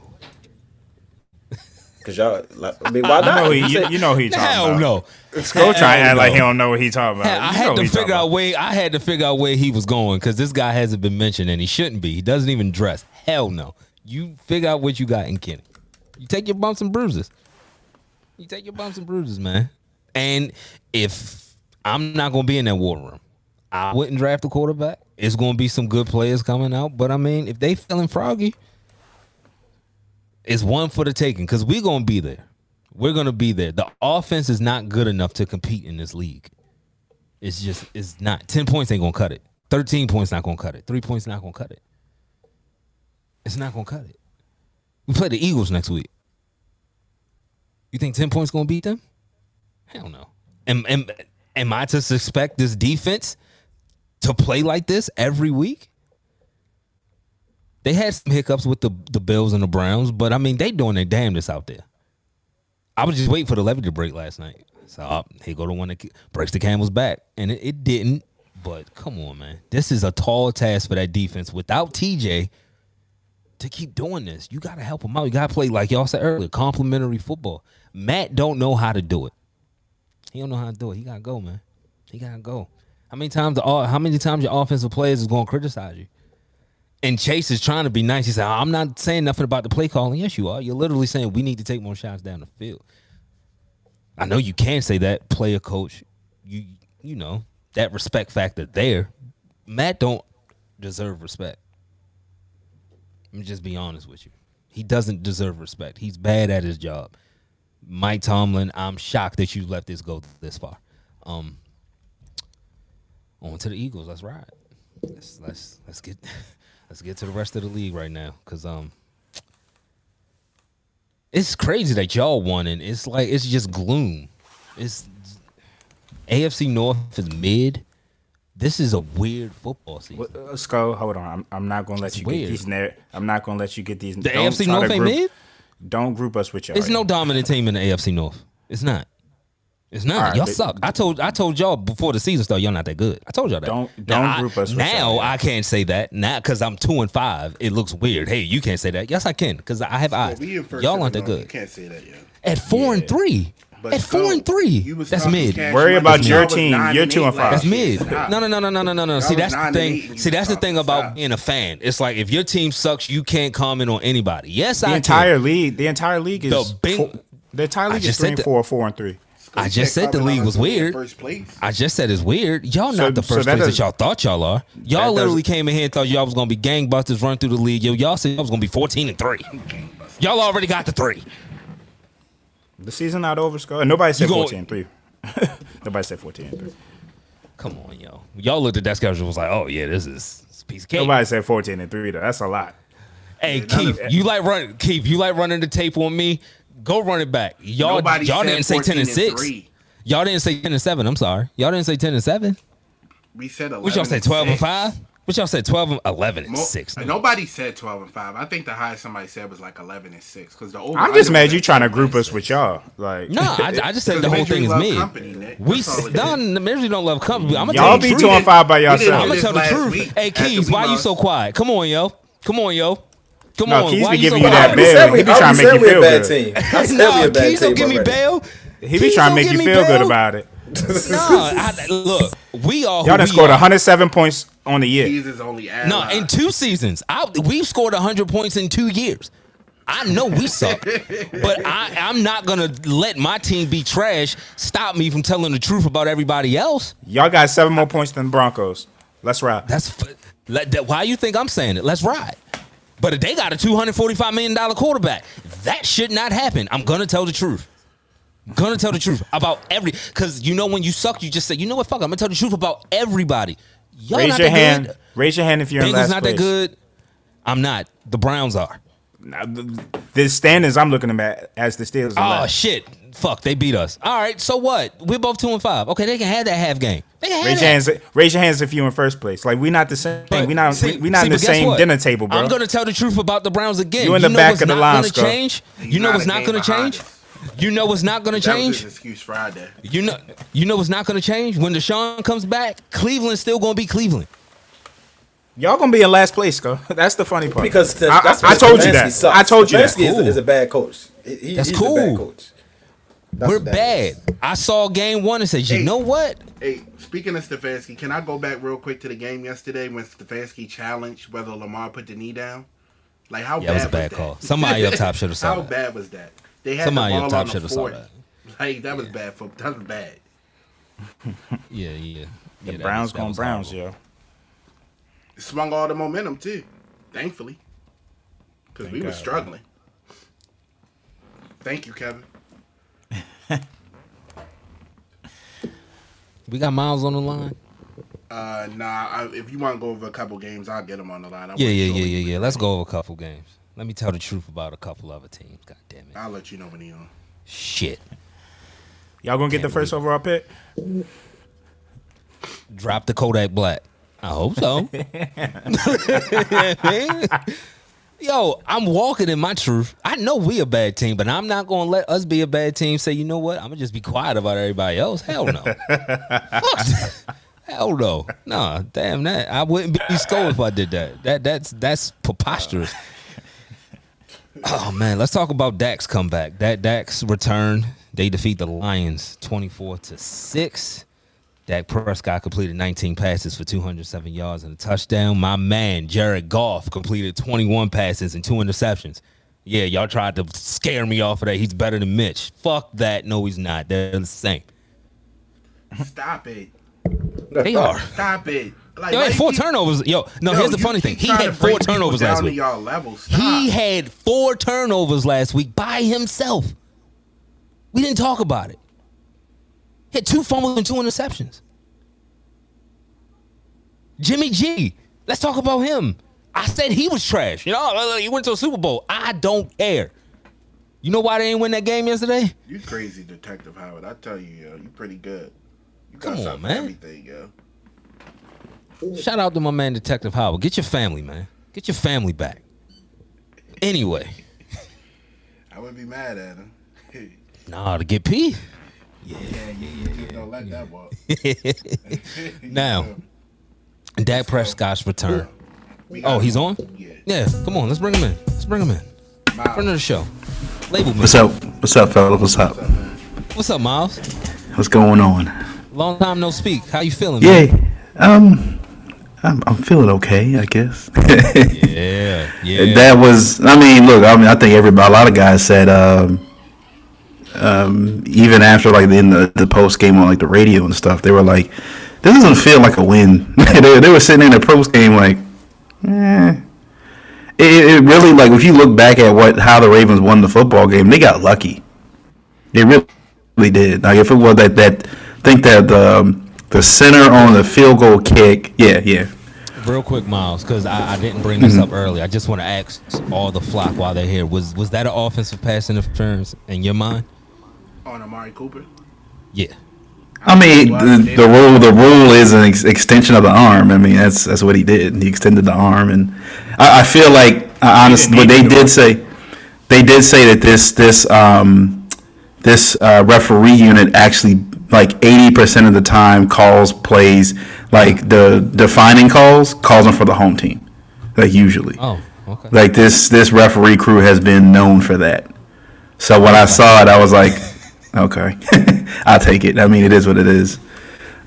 *laughs* Cause y'all, like, I mean, why I not? know If he, you you, say- you know who he talking Hell about. no. Go try and Hell act like he don't know what he talking about. I You had to who he talking figure out about. where I had to figure out where he was going because this guy hasn't been mentioned and he shouldn't be. He doesn't even dress. Hell no. You figure out what you got in Kenny. You take your bumps and bruises. You take your bumps and bruises, man. And if I'm not gonna be in that war room, I wouldn't draft a quarterback. It's gonna be some good players coming out, but I mean, if they feeling froggy, it's one for the taking because we're gonna be there. We're gonna be there. The offense is not good enough to compete in this league. It's just it's not. Ten points ain't gonna cut it. Thirteen points not gonna cut it. Three points not gonna cut it. It's not gonna cut it. We play the Eagles next week. You think ten points gonna beat them? Hell no. Am am am I to suspect this defense to play like this every week? They had some hiccups with the the Bills and the Browns, but I mean they doing their damnedest out there. I was just waiting for the levee to break last night. So uh, here go the one that breaks the camel's back, and it, it didn't. But come on, man, this is a tall task for that defense without TJ to keep doing this. You got to help them out. You got to play like y'all said earlier, complementary football. Matt don't know how to do it. He don't know how to do it. He got to go, man. He got to go. How many times the how many times your offensive players is going to criticize you? And Chase is trying to be nice. He said, "I'm not saying nothing about the play calling." Yes, you are. You're literally saying we need to take more shots down the field. I know you can say that, player coach. You you know that respect factor there. Matt don't deserve respect. Let me just be honest with you. He doesn't deserve respect. He's bad at his job. Mike Tomlin, I'm shocked that you let this go this far. Um, on to the Eagles. Let's ride. Let's let's let's get *laughs* let's get to the rest of the league right now, cause um, it's crazy that y'all won, and it's like it's just gloom. It's AFC North is mid. This is a weird football season. What- uh, Sco, hold on. I'm, I'm not gonna let It's you weird. get these. Nar- I'm not gonna let you get these. The don't AFC North ain't group- mid. Don't group us with y'all. It's no dominant team in the AFC North. It's not. It's not. All right, y'all but- suck. I told I told y'all before the season started, y'all not that good. I told y'all that. Don't- don't I- group us with Now y'all. I can't say that. Now because I'm two and five, it looks weird. Hey, you can't say that. Yes, I can because I have Well, eyes. we in first Y'all aren't that North. You good. can't say that yet. At four and three. But At four Sco, and three. That's mid. Worry money. about your Y'all team. nine You're two and five. That's last mid. No, no, no, no, no, no, no, no. Y'all See, was that's the nine and thing. eight and you See, that's the talking thing about stop. being a fan. It's like if your team sucks, you can't comment on anybody. Yes, The I entire can. league. The entire league is. The big- four- the entire I league is just three said and that- four, four and three. I just said the league was weird. First place. I just said it's weird. Y'all So- not the so first that place that does- y'all thought y'all are. Y'all literally came in here and thought y'all was gonna be gangbusters run through the league. Yo, y'all said y'all was gonna be 14 and 3. Y'all already got the three. The season not over, Sco. Nobody said You gon- 14 and three. *laughs* Nobody said 14 and three. Come on, yo. Y'all looked at that schedule and was like, oh yeah, this is, this is a piece of cake. Nobody said 14 and three though. That's a lot. hey, Keith, you like run Keith, you like running the tape on me? Go run it back. Y'all Nobody y'all didn't say 10 and and 6. three. Y'all didn't say 10 and 7. I'm sorry. Y'all didn't say 10 and 7. We said 11 What y'all say 12 and six. 5? What y'all said 12 and 11 and Mo- 6. Nobody said 12 and 5. I think the highest somebody said was like 11 and 6 cuz the over I'm just mad you trying to group us with y'all. Like No, I, I just said the whole thing is me. company, Nick. We That's all done. The Misery don't love company. I'm gonna y'all tell be you two and five by didn't I'm gonna tell the truth. Hey, after Keys, we why you so quiet? Come on, yo. Come on, yo. Come No, on, Keys why be you giving you that hard? bail. said He be trying to make said you a feel bad good. team. I said No, we a Keys team don't give me bail. He be trying to make you feel good about it. No, *laughs* I, look, we are. who Y'all done scored are. 107 points on the year. Keys is only. No, in two seasons, I, we've scored 100 points in two years. I know we suck, *laughs* but I, I'm not gonna let my team be trash stop me from telling the truth about everybody else. Y'all got seven more points than Broncos. Let's ride. That's f- let, that, why you think I'm saying it. Let's ride. But if they got a 245 million dollar quarterback, that should not happen. I'm gonna tell the truth. Gonna tell the truth about every because you know when you suck, you just say, you know what, fuck, I'm gonna tell the truth about everybody. Y'all Raise not your hand. good. Raise your hand if you're in Bengals last not place. that good. I'm not. The Browns are. Now, the, the standings I'm looking at as the Steelers. Oh last. shit! Fuck, they beat us. All right, so what? We're both two and five. Okay, they can have that half game. They can have Raise that. your hands. Raise your hands if you're in first place. Like we're not the same. But we not. see- we, we not see, in the same what? dinner table, bro. I'm gonna tell the truth about the Browns again. You're in the know back of the line, gonna change. He's You know what's not gonna change. us. You know what's not gonna That was his change. excuse Friday. You know, you know what's not gonna change when Deshaun comes back. Cleveland's still gonna be Cleveland. Y'all gonna be in last place, go. *laughs* That's the funny part. Because the, I, that's I, I told you that. sucks. I told you that. Stefanski is, is a bad coach. He- he- That's he's cool. a bad coach. That's We're bad. is. I saw game one and said, you Hey. know what? Hey, speaking of Stefanski, can I go back real quick to the game yesterday when Stefanski challenged whether Lamar put the knee down? Like how Yeah, bad it was a bad that? call. Somebody up top *laughs* should have saw How that. bad was that? They had Somebody the up top should have saw that. *laughs* Like that was bad for that was bad. Yeah, yeah. The Yeah, that Browns was- going was Browns, horrible. yo. It swung all the momentum too, thankfully, because Thank we were God. struggling. Thank you, Kevin. *laughs* We got Miles on the line. Uh, nah, I, if you want to go over a couple games, I'll get them on the line. I Yeah, yeah, yeah, yeah, yeah. Let's go over a couple games. Let me tell the truth about a couple other teams. God damn it. I'll let you know when he on. Shit. Y'all gonna get the Can't first overall pick? Drop the Kodak Black. I hope so. *laughs* Yo, I'm walking in my truth. I know we a bad team, but I'm not gonna let us be a bad team. Say, you know what? I'm gonna just be quiet about everybody else. Hell no. Hell no. Nah, damn that. I wouldn't be scolded if I did that. That that's that's preposterous. Oh man, let's talk about Dak's comeback. That Dak's return. They defeat the Lions 24 to 6. Dak Prescott completed 19 passes for 207 yards and a touchdown. My man, Jared Goff, completed 21 passes and two interceptions. Yeah, y'all tried to scare me off of that. He's better than Mitch. Fuck that. No, he's not. They're the same. Stop it! They are. Stop it! Like, Yo, had four keep- turnovers. Yo, no, Yo, here's the funny thing. He had four turnovers last week. Y'all level. Stop. He had four turnovers last week by himself. We didn't talk about it. Had two fumbles and two interceptions. Jimmy G. Let's talk about him. I said he was trash. You know, he went to a Super Bowl. I don't care. You know why they didn't win that game yesterday? You crazy, Detective Howard. I tell you, yo, you pretty good. You got Come on, man. Everything, yo. Shout out to my man Detective Howard. Get your family, man. Get your family back. Anyway, I wouldn't be mad at him. *laughs* nah, to get P. yeah, yeah, yeah. Just don't let that walk. *laughs* Now, *laughs* Dak Prescott's return. Oh, he's on? Yeah. Yeah, come on, let's bring him in. Let's bring him in. Miles, Friend of the show. Label me. What's up? What's up, fella? What's up? What's up, Miles? What's going on? Long time no speak. How you feeling? man? Yeah, um, I'm, I'm feeling okay, I guess. *laughs* Yeah. Yeah. That was, I mean, look, I mean, I think everybody, a lot of guys said, um, um, even after like in the, the post game on like the radio and stuff, they were like, this doesn't feel like a win. *laughs* they, they were sitting in the post game like, eh. It, it really like if you look back at what how the Ravens won the football game, they got lucky. They really, really did. Like if it was that that think that the um, the center on the field goal kick, yeah, yeah. Real quick, Miles, because I, I didn't bring this Mm-hmm. up earlier. I just want to ask all the flock while they're here. Was was that an offensive pass interference in your mind? On Amari Cooper. Yeah. I mean, the, the rule the rule is an ex- extension of the arm. I mean, that's that's what he did. He extended the arm, and I, I feel like uh, honestly, what they did say, they did say that this this um this uh, referee unit actually like eighty percent of the time calls plays like the defining calls calls them for the home team, like usually. Oh, Okay. Like this this referee crew has been known for that. So when I saw it, I was like, okay, *laughs* I'll take it. I mean, it is what it is.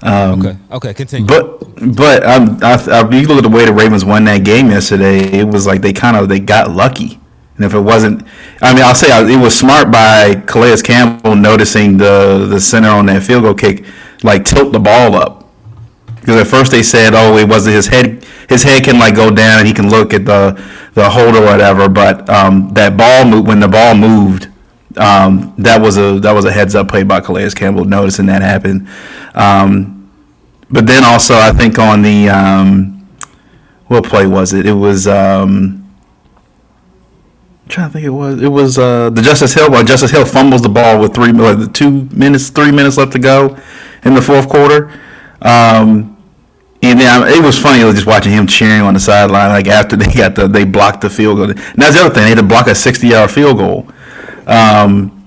okay. Okay. Continue. But but um, I, I, you look at the way the Ravens won that game yesterday. It was like they kind of they got lucky. And if it wasn't, I mean, I'll say it was smart by Calais Campbell noticing the the center on that field goal kick, like tilt the ball up. Because at first they said, oh, it wasn't his head. His head can like go down and he can look at the the holder or whatever. But um, that ball move when the ball moved, um, that was a that was a heads up play by Calais Campbell noticing that happen. Um, but then also I think on the um, what play was it? It was um, trying to think. It was it was uh, the Justice Hill. Well, Justice Hill fumbles the ball with three what, two minutes, three minutes left to go in the fourth quarter. Um, and then it was funny just watching him cheering on the sideline, like after they got the they blocked the field goal. That's the other thing; they had to block a sixty-yard field goal. Um,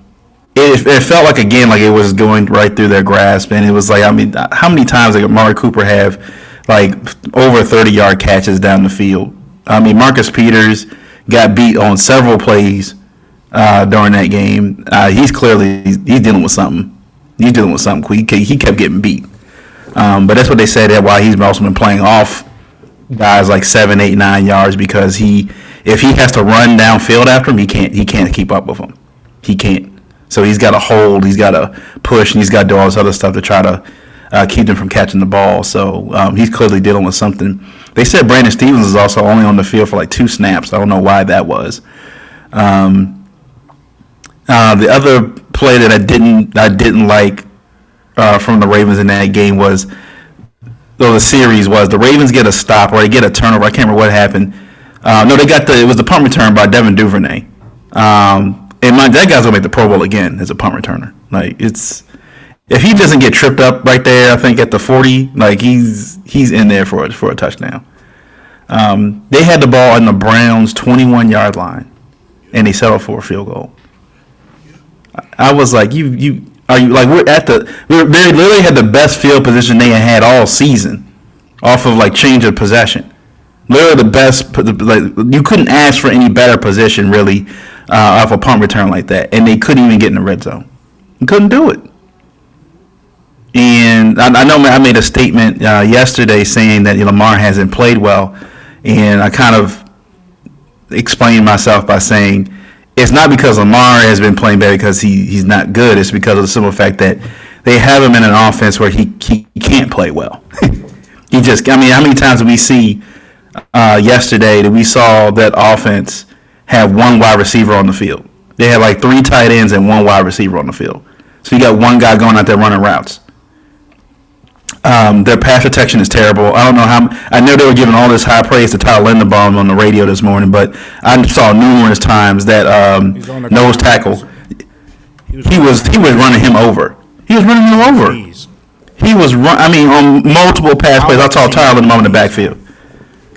it, it felt like again like it was going right through their grasp, and it was like I mean, how many times did Amari Cooper have like over thirty-yard catches down the field? I mean, Marcus Peters got beat on several plays uh, during that game. Uh, he's clearly he's, he's dealing with something. He's dealing with something. He, he kept getting beat. Um, but that's what they said that why he's also been playing off guys like seven, eight, nine yards because he if he has to run downfield after him, he can't he can't keep up with him. He can't. So he's got to hold, he's got to push, and he's got to do all this other stuff to try to uh, keep them from catching the ball. So um, he's clearly dealing with something. They said Brandon Stephens is also only on the field for like two snaps. I don't know why that was. Um, uh, the other play that I didn't I didn't like uh, from the Ravens in that game was, though the series was the Ravens get a stop or they get a turnover. I can't remember what happened. Uh, no, they got the it was the punt return by Devin Duvernay. Um, and my, that guy's gonna make the Pro Bowl again as a punt returner. Like it's if he doesn't get tripped up right there, I think at the forty, like he's he's in there for a, for a touchdown. Um, they had the ball on the Browns twenty one yard line, and they settled for a field goal. I was like, you you are you like we're at the we they literally had the best field position they had had all season, off of like change of possession. Literally the best. Like you couldn't ask for any better position really uh, off a punt return like that, and they couldn't even get in the red zone. Couldn't do it. And I, I know I made a statement uh, yesterday saying that Lamar hasn't played well, and I kind of explained myself by saying it's not because Lamar has been playing bad because he, he's not good. It's because of the simple fact that they have him in an offense where he, he, he can't play well. *laughs* he just, I mean, how many times did we see uh, yesterday that we saw that offense have one wide receiver on the field? They had like three tight ends and one wide receiver on the field. So you got one guy going out there running routes. Um, their pass protection is terrible. I don't know how. I know they were giving all this high praise to Tyler Linderbaum on the radio this morning, but I saw numerous times that um, nose tackle. He was he was running him over. He was running him over. He was run. I mean, on multiple pass plays, I saw Tyler Linderbaum in the backfield.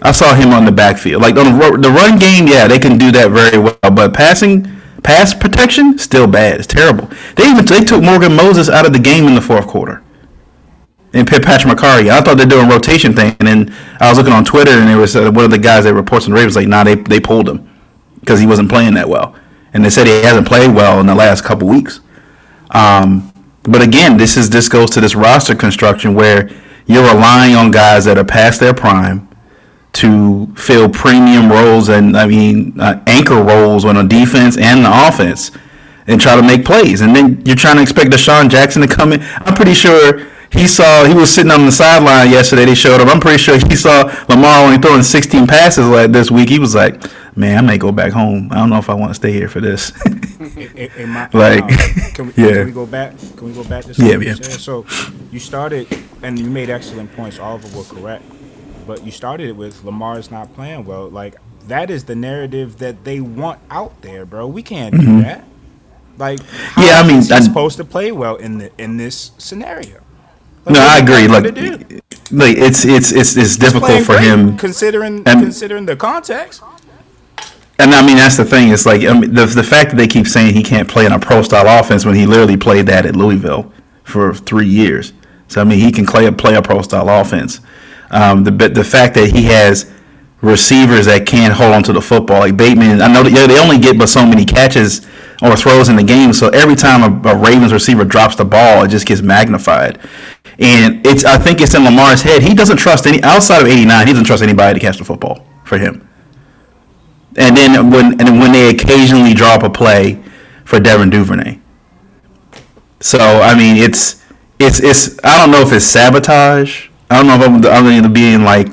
I saw him on the backfield. Like on the, run game, yeah, they can do that very well. But passing, pass protection, still bad. It's terrible. They even they took Morgan Moses out of the game in the fourth quarter and Patrick Mekari. I thought they're doing a rotation thing, and then I was looking on Twitter, and there was uh, one of the guys that reports on the Ravens like, nah, they they pulled him because he wasn't playing that well, and they said he hasn't played well in the last couple weeks. Um, but again, this is this goes to this roster construction where you're relying on guys that are past their prime to fill premium roles and I mean uh, anchor roles on a defense and the offense and try to make plays. And then you're trying to expect DeSean Jackson to come in. I'm pretty sure he saw he was sitting on the sideline yesterday. They showed him. I'm pretty sure he saw Lamar only throwing 16 passes like this week. He was like, "Man, I may go back home. I don't know if I want to stay here for this." *laughs* *laughs* like, can we, *laughs* yeah. Can we go back? Can we go back to Yeah, yeah. So you started, and you made excellent points. All of them were correct, but you started it with Lamar's not playing well. Like that is the narrative that they want out there, bro. We can't do that. Like, Mm-hmm. Yeah, I mean, is he I- supposed to play well in the in this scenario? Like, No, I agree. want Like, him to do? like it's it's it's it's difficult for great, him. considering And- considering the context. And I mean, that's the thing. It's like I mean, the the fact that they keep saying he can't play in a pro style offense when he literally played that at Louisville for three years. So I mean, he can play a play a pro style offense. Um, the the fact that he has receivers that can't hold on to the football. Like Bateman, I know that, yeah, they only get but so many catches or throws in the game, so every time a, a Ravens receiver drops the ball, it just gets magnified. And it's I think it's in Lamar's head. He doesn't trust any outside of '89. He doesn't trust anybody to catch the football for him. And then when and when they occasionally drop a play for Devin Duvernay. So I mean, it's it's it's I don't know if it's sabotage. I don't know if I'm, I'm going to being like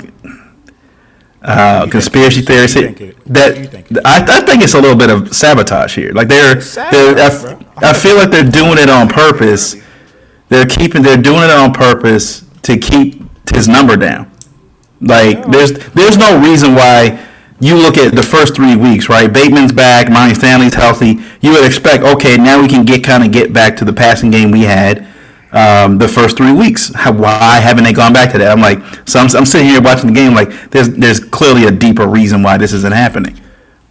uh, conspiracy think it is? theory. You think it- that think? I, I think it's a little bit of sabotage here. Like they're, they're I, sabotage, f- bro. I feel like they're doing it on purpose. They're keeping they're doing it on purpose to keep his number down. Like there's there's no reason why you look at the first three weeks, right? Bateman's back, Ronnie Stanley's healthy. You would expect, okay, now we can get kind of get back to the passing game we had um, the first three weeks. How, why haven't they gone back to that? I'm like, so I'm, I'm sitting here watching the game, like there's there's clearly a deeper reason why this isn't happening.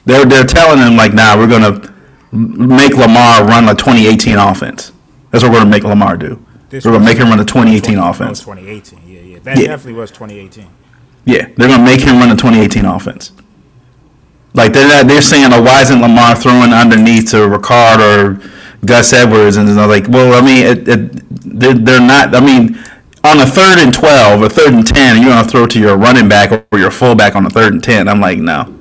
They're they're telling them like, nah, we're gonna make Lamar run a 2018 offense. That's what we're gonna make Lamar do. This we're gonna make him run a 2018 20 offense. Oh, 2018. Yeah, yeah. That Yeah. definitely was 2018. Yeah, they're gonna make him run a 2018 offense. Like they're not, they're saying, "Oh, why isn't Lamar throwing underneath to Ricard or Gus Edwards?" And they're like, "Well, I mean, it, it, they're, they're not. I mean, on a third and 12 or third and 10, you're gonna throw to your running back or your fullback on a third and 10." I'm like, no.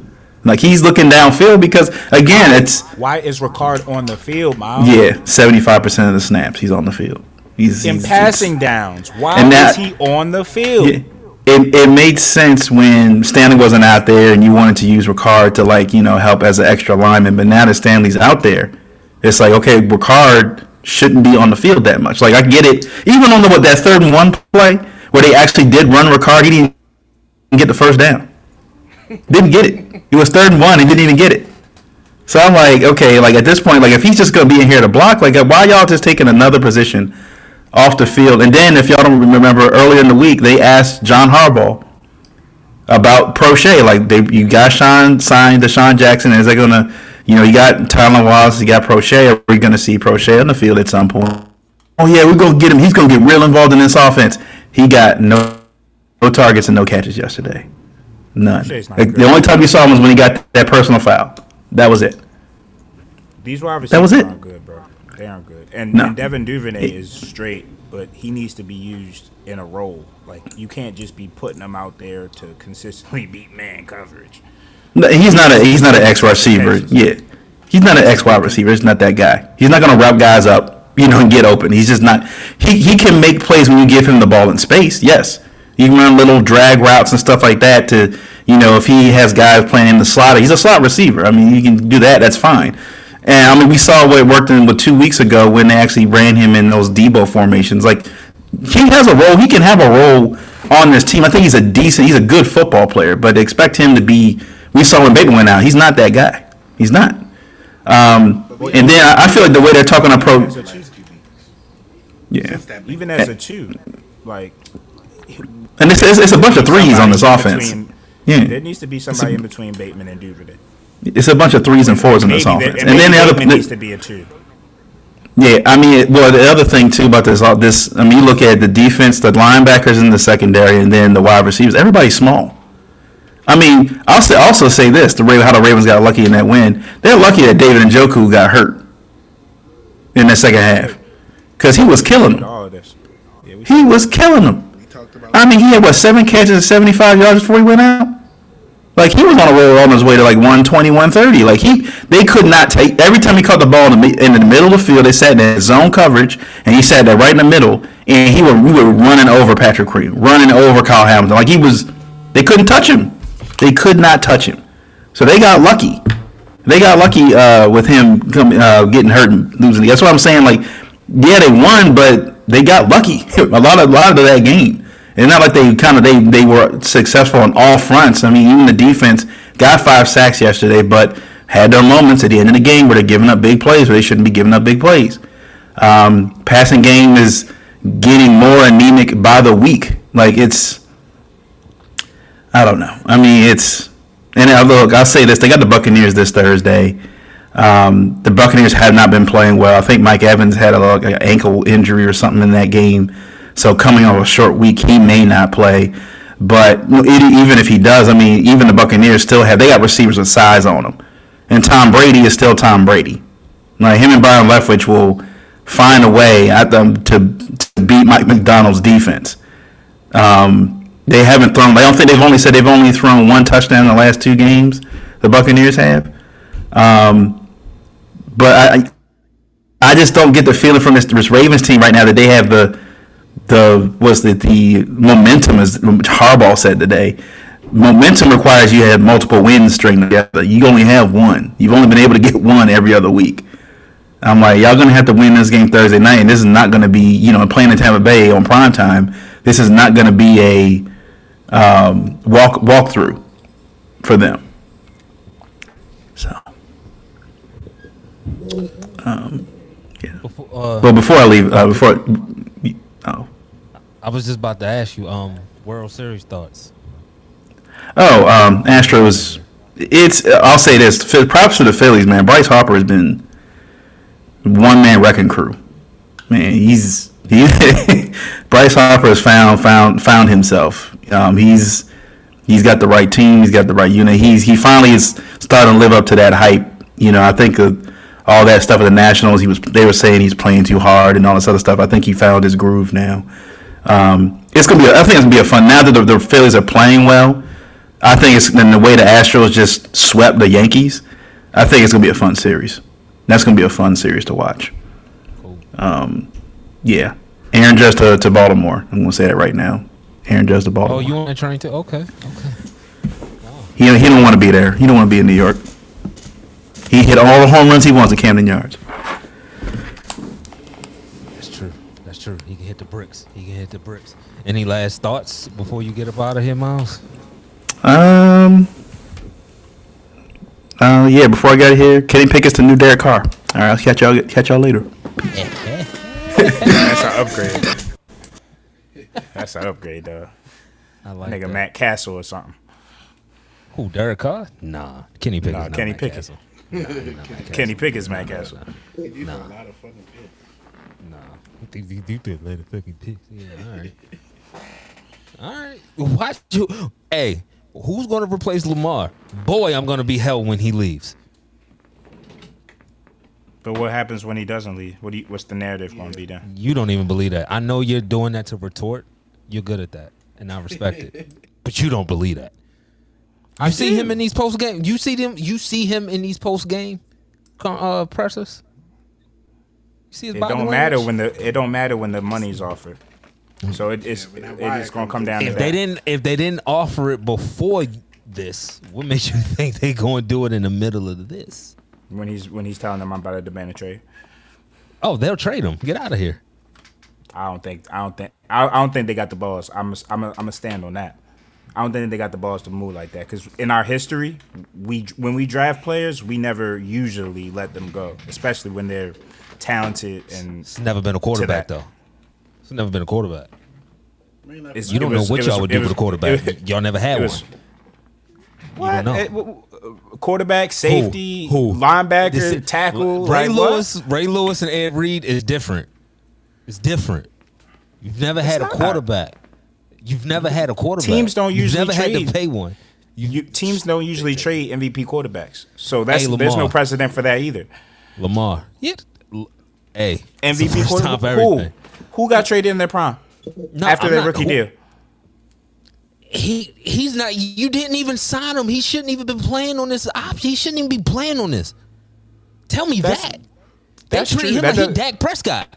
Like he's looking downfield because again, it's Why is Ricard on the field, Miles? yeah, 75 percent of the snaps he's on the field. He's In he's- passing downs, why And that- is he on the field? Yeah. It, it made sense when Stanley wasn't out there and you wanted to use Ricard to like you know help as an extra lineman, but now that Stanley's out there, it's like okay, Ricard shouldn't be on the field that much. Like I get it, even on the what that third and one play where they actually did run Ricard, he didn't get the first down. Didn't get it. It was third and one, he didn't even get it. So I'm like, okay, like at this point, like if he's just gonna be in here to block, like why y'all just taking another position off the field? And then if y'all don't remember earlier in the week, they asked John Harbaugh about Proche. Like they, you got Sean signed DeSean Jackson. Is they gonna, you know, you got Tylan Wallace, you got Proche. Are we gonna see Proche on the field at some point? Oh yeah, we're gonna get him. He's gonna get real involved in this offense. He got no, no targets and no catches yesterday. None. Like, the only time you saw him was when he got that personal foul. That was it. These wide receivers That was it. aren't good, bro. They aren't good. And, No. and Devin Duvernay is straight, but he needs to be used in a role. Like you can't just be putting him out there to consistently beat man coverage. No, he's not a he's not an X receiver. Yeah, he's not an X wide receiver. He's not that guy. He's not gonna wrap guys up, you know, and get open. He's just not. He he can make plays when you give him the ball in space. Yes, he can run little drag routes and stuff like that. To you know, if he has guys playing in the slot, he's a slot receiver. I mean, you can do that. That's fine. And I mean, we saw what it worked in with two weeks ago when they actually ran him in those Deebo formations. Like he has a role. He can have a role on this team. I think he's a decent. He's a good football player, but expect him to be. We saw when Bateman went out. He's not that guy. He's not. Um, and then I, I feel like the way they're talking to pro. A Yeah, even as a two, like and it's, it's, it's a bunch of threes on this offense. between- Yeah, There needs to be somebody in between Bateman and Duvernay. it's a bunch of threes and fours in this Maybe that- offense. and And then the other. Needs to be a two. Yeah, I mean, well, the other thing too about this, this, I mean, you look at the defense, the linebackers in the secondary, and then the wide receivers. Everybody's small. I mean, I'll say, also say this: the Raven, how the Ravens got lucky in that win. They're lucky that David Njoku got hurt in the second half because he was killing them. All of this. Yeah, we He was killing them. we talked about. I mean, he had what seven catches and seventy-five yards before he went out. Like he was on a roll on his way to like 120, 130. Like he, they could not take every time he caught the ball in the, in the middle of the field. They sat in that zone coverage, and he sat there right in the middle, and he were we were running over Patrick Queen, running over Kyle Hamilton. Like he was, they couldn't touch him. They could not touch him. So they got lucky. They got lucky uh, with him coming, uh, getting hurt and losing. That's what I'm saying. Like, yeah, they won, but they got lucky *laughs* a lot of a lot of that game. It's not like they kind of they they were successful on all fronts. I mean, even the defense got five sacks yesterday, but had their moments at the end of the game where they're giving up big plays where they shouldn't be giving up big plays. Um, passing game is getting more anemic by the week. Like it's, I don't know. I mean, it's and look, I'll say this: they got the Buccaneers this Thursday. Um, the Buccaneers have not been playing well. I think Mike Evans had a like, an ankle injury or something in that game, so coming off a short week, he may not play. But e- even if he does, I mean, even the Buccaneers still have they got receivers with size on them, and Tom Brady is still Tom Brady. Like him and Byron Leftwich will find a way at them to, to beat Mike Macdonald's defense. Um, they haven't thrown. I don't think they've only said they've only thrown one touchdown in the last two games. The Buccaneers have. Um, but I, I just don't get the feeling from this, this Ravens team right now that they have the the was the the momentum as Harbaugh said today. Momentum requires you have multiple wins string together. You only have one. You've only been able to get one every other week. I'm like, y'all gonna have to win this game Thursday night, and this is not gonna be, you know, playing in Tampa Bay on prime time. This is not gonna be a um, walk through for them. So, um, yeah. Before, uh, But before I leave, uh, before, oh, I was just about to ask you, um, World Series thoughts. oh, um, Astros. It's. I'll say this. Props to the Phillies, man. Bryce Harper has been one man wrecking crew. Man, he's he. *laughs* Bryce Harper has found found found himself. Um, he's he's got the right team. He's got the right unit. He's he finally is starting to live up to that hype. You know, I think of all that stuff at the Nationals. He was they were saying he's playing too hard and all this other stuff. I think he found his groove now. Um, it's gonna be. A, I think it's gonna be a fun. Now that the, the Phillies are playing well, I think it's in the way the Astros just swept the Yankees. I think it's gonna be a fun series. That's gonna be a fun series to watch. Um, yeah, Aaron Judge to, to Baltimore. I'm gonna say that right now. Aaron Judge to Oh, Baltimore. you on that train to? Okay, okay. he he don't want to be there. He don't want to be in New York. He hit all the home runs he wants at Camden Yards. That's true. That's true. He can hit the bricks. He can hit the bricks. Any last thoughts before you get up out of here, Miles? Um. Uh, yeah. Before I got here, Kenny Pickett's the new Derek Carr. All right, I'll catch y'all. Catch y'all later. *laughs* That's an upgrade. That's an upgrade, though. I like Nigga that. Matt Cassel or something. Who? Derek Carr? Nah, Kenny Pickett. Nah, not Kenny Matt Pickett. Cassel. Nah, nah, Matt Cassel. Kenny Pickett's Matt Cassel. These are a lot of fucking picks. Nah, I think you do that later fucking picks. Yeah, all right. all right. Watch you. Hey, who's going to replace Lamar? Boy, I'm going to be hell when he leaves. But what happens when he doesn't leave? What do you, what's the narrative going to be then? You don't even believe that. I know you're doing that to retort. You're good at that, and I respect it. *laughs* But you don't believe that. You see him in these post game. You see them. You see him in these post game uh, pressers. You see his It body don't matter language? when the it don't matter when the money's offered. So it, it's when that it wire is going to comes come down to if that. they didn't if they didn't offer it before this, what makes you *laughs* think they going to do it in the middle of this? When he's when he's telling them I'm about to demand a trade. Oh, they'll trade him. Get out of here. I don't think I don't think I, I don't think they got the balls. I'm a, I'm a, I'm a stand on that. I don't think they got the balls to move like that because in our history, we when we draft players, we never usually let them go, especially when they're talented and It's never been a quarterback that. though. It's never been a quarterback. it's, You don't was- know what it y'all was- would do was- with a quarterback. it- y'all never had it was- one. What? don't know. W- w- quarterback, safety, Who? linebacker, This tackle. Ray like, what? Lewis, Ray Lewis, and Ed Reed is different. It's different. You've never had a quarterback. You've never had a quarterback. Teams don't You've usually never had trade. to pay one. You, teams don't usually trade MVP quarterbacks, so that's Hey, there's no precedent for that either. Lamar. Yeah. Hey. MVP *laughs* quarterback. Who? Who got traded in their prime No, after I'm their rookie who- deal? He he's not. You didn't even sign him. He shouldn't even been playing on this option. He shouldn't even be playing on this. Tell me That's- that. They that's treat true. him That like he Dak Prescott.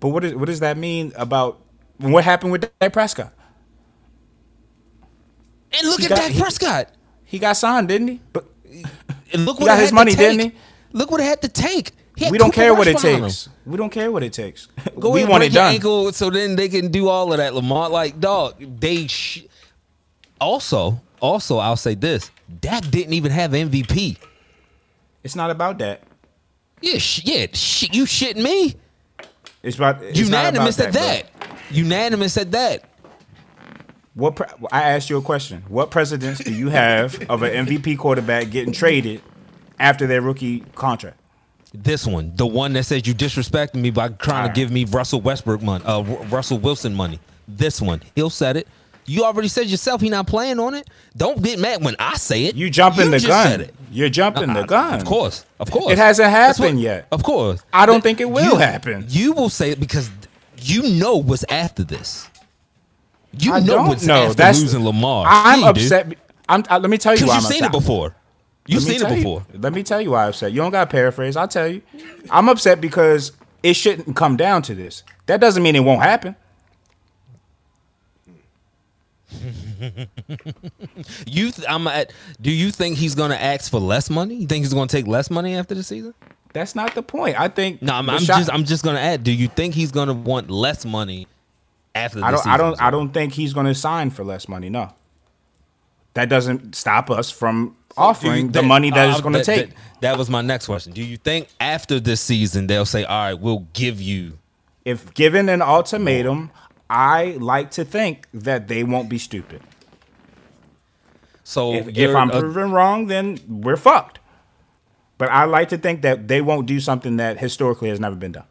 But what is what does that mean about what happened with Dak Prescott? And look He at got- Dak Prescott. He got signed, didn't he? But And look He what got it his had money, didn't he? Look what it had to take. Had we don't care what it behind him. takes. We don't care what it takes. Go we want break it your done. ankle so then they can do all of that. Lamar, like dog, they. Sh- also, also, I'll say this: Dak didn't even have MVP. It's not about that. Yeah, sh- yeah, sh- you shitting me? It's about it's not Unanimous about at bro. that. Unanimous at that. What pre- I asked you a question. What precedence do you have of an MVP quarterback getting traded after their rookie contract? This one, the one that says you disrespecting me by trying Alright. to give me Russell Westbrook money, uh, Ru- Russell Wilson money. This one, he'll set it. You already said yourself he not playing on it. Don't get mad when I say it. You jumping the just gun. You're jumping the Uh, gun. Of course, of course. It hasn't That's what- happened yet. Of course. I don't But think it will you- happen. You will say it because you know what's after this. You I know what's know. after That's losing Lamar. I'm you do. upset. I'm, uh, let me tell you why because I'm upset. you've seen upset. it before. You've seen it tell you- before. let me tell you why I'm upset. You don't got to paraphrase. I'll tell you. I'm upset because it shouldn't come down to this. That doesn't mean it won't happen. *laughs* You, th- I'm at. Do you think he's going to ask for less money? You think he's going to take less money after the season? That's not the point. I think. No, I'm, I'm Rashad- just. I'm just going to add. Do you think he's going to want less money after I don't. season? I don't. I don't think he's going to sign for less money. No. That doesn't stop us from offering the money that uh, it's going to take. That, that was my next question. Do you think after this season they'll say, "All right, we'll give you"? if given an ultimatum, I like to think that they won't be stupid. So If, if I'm a- proven wrong, then we're fucked. But I like to think that they won't do something that historically has never been done.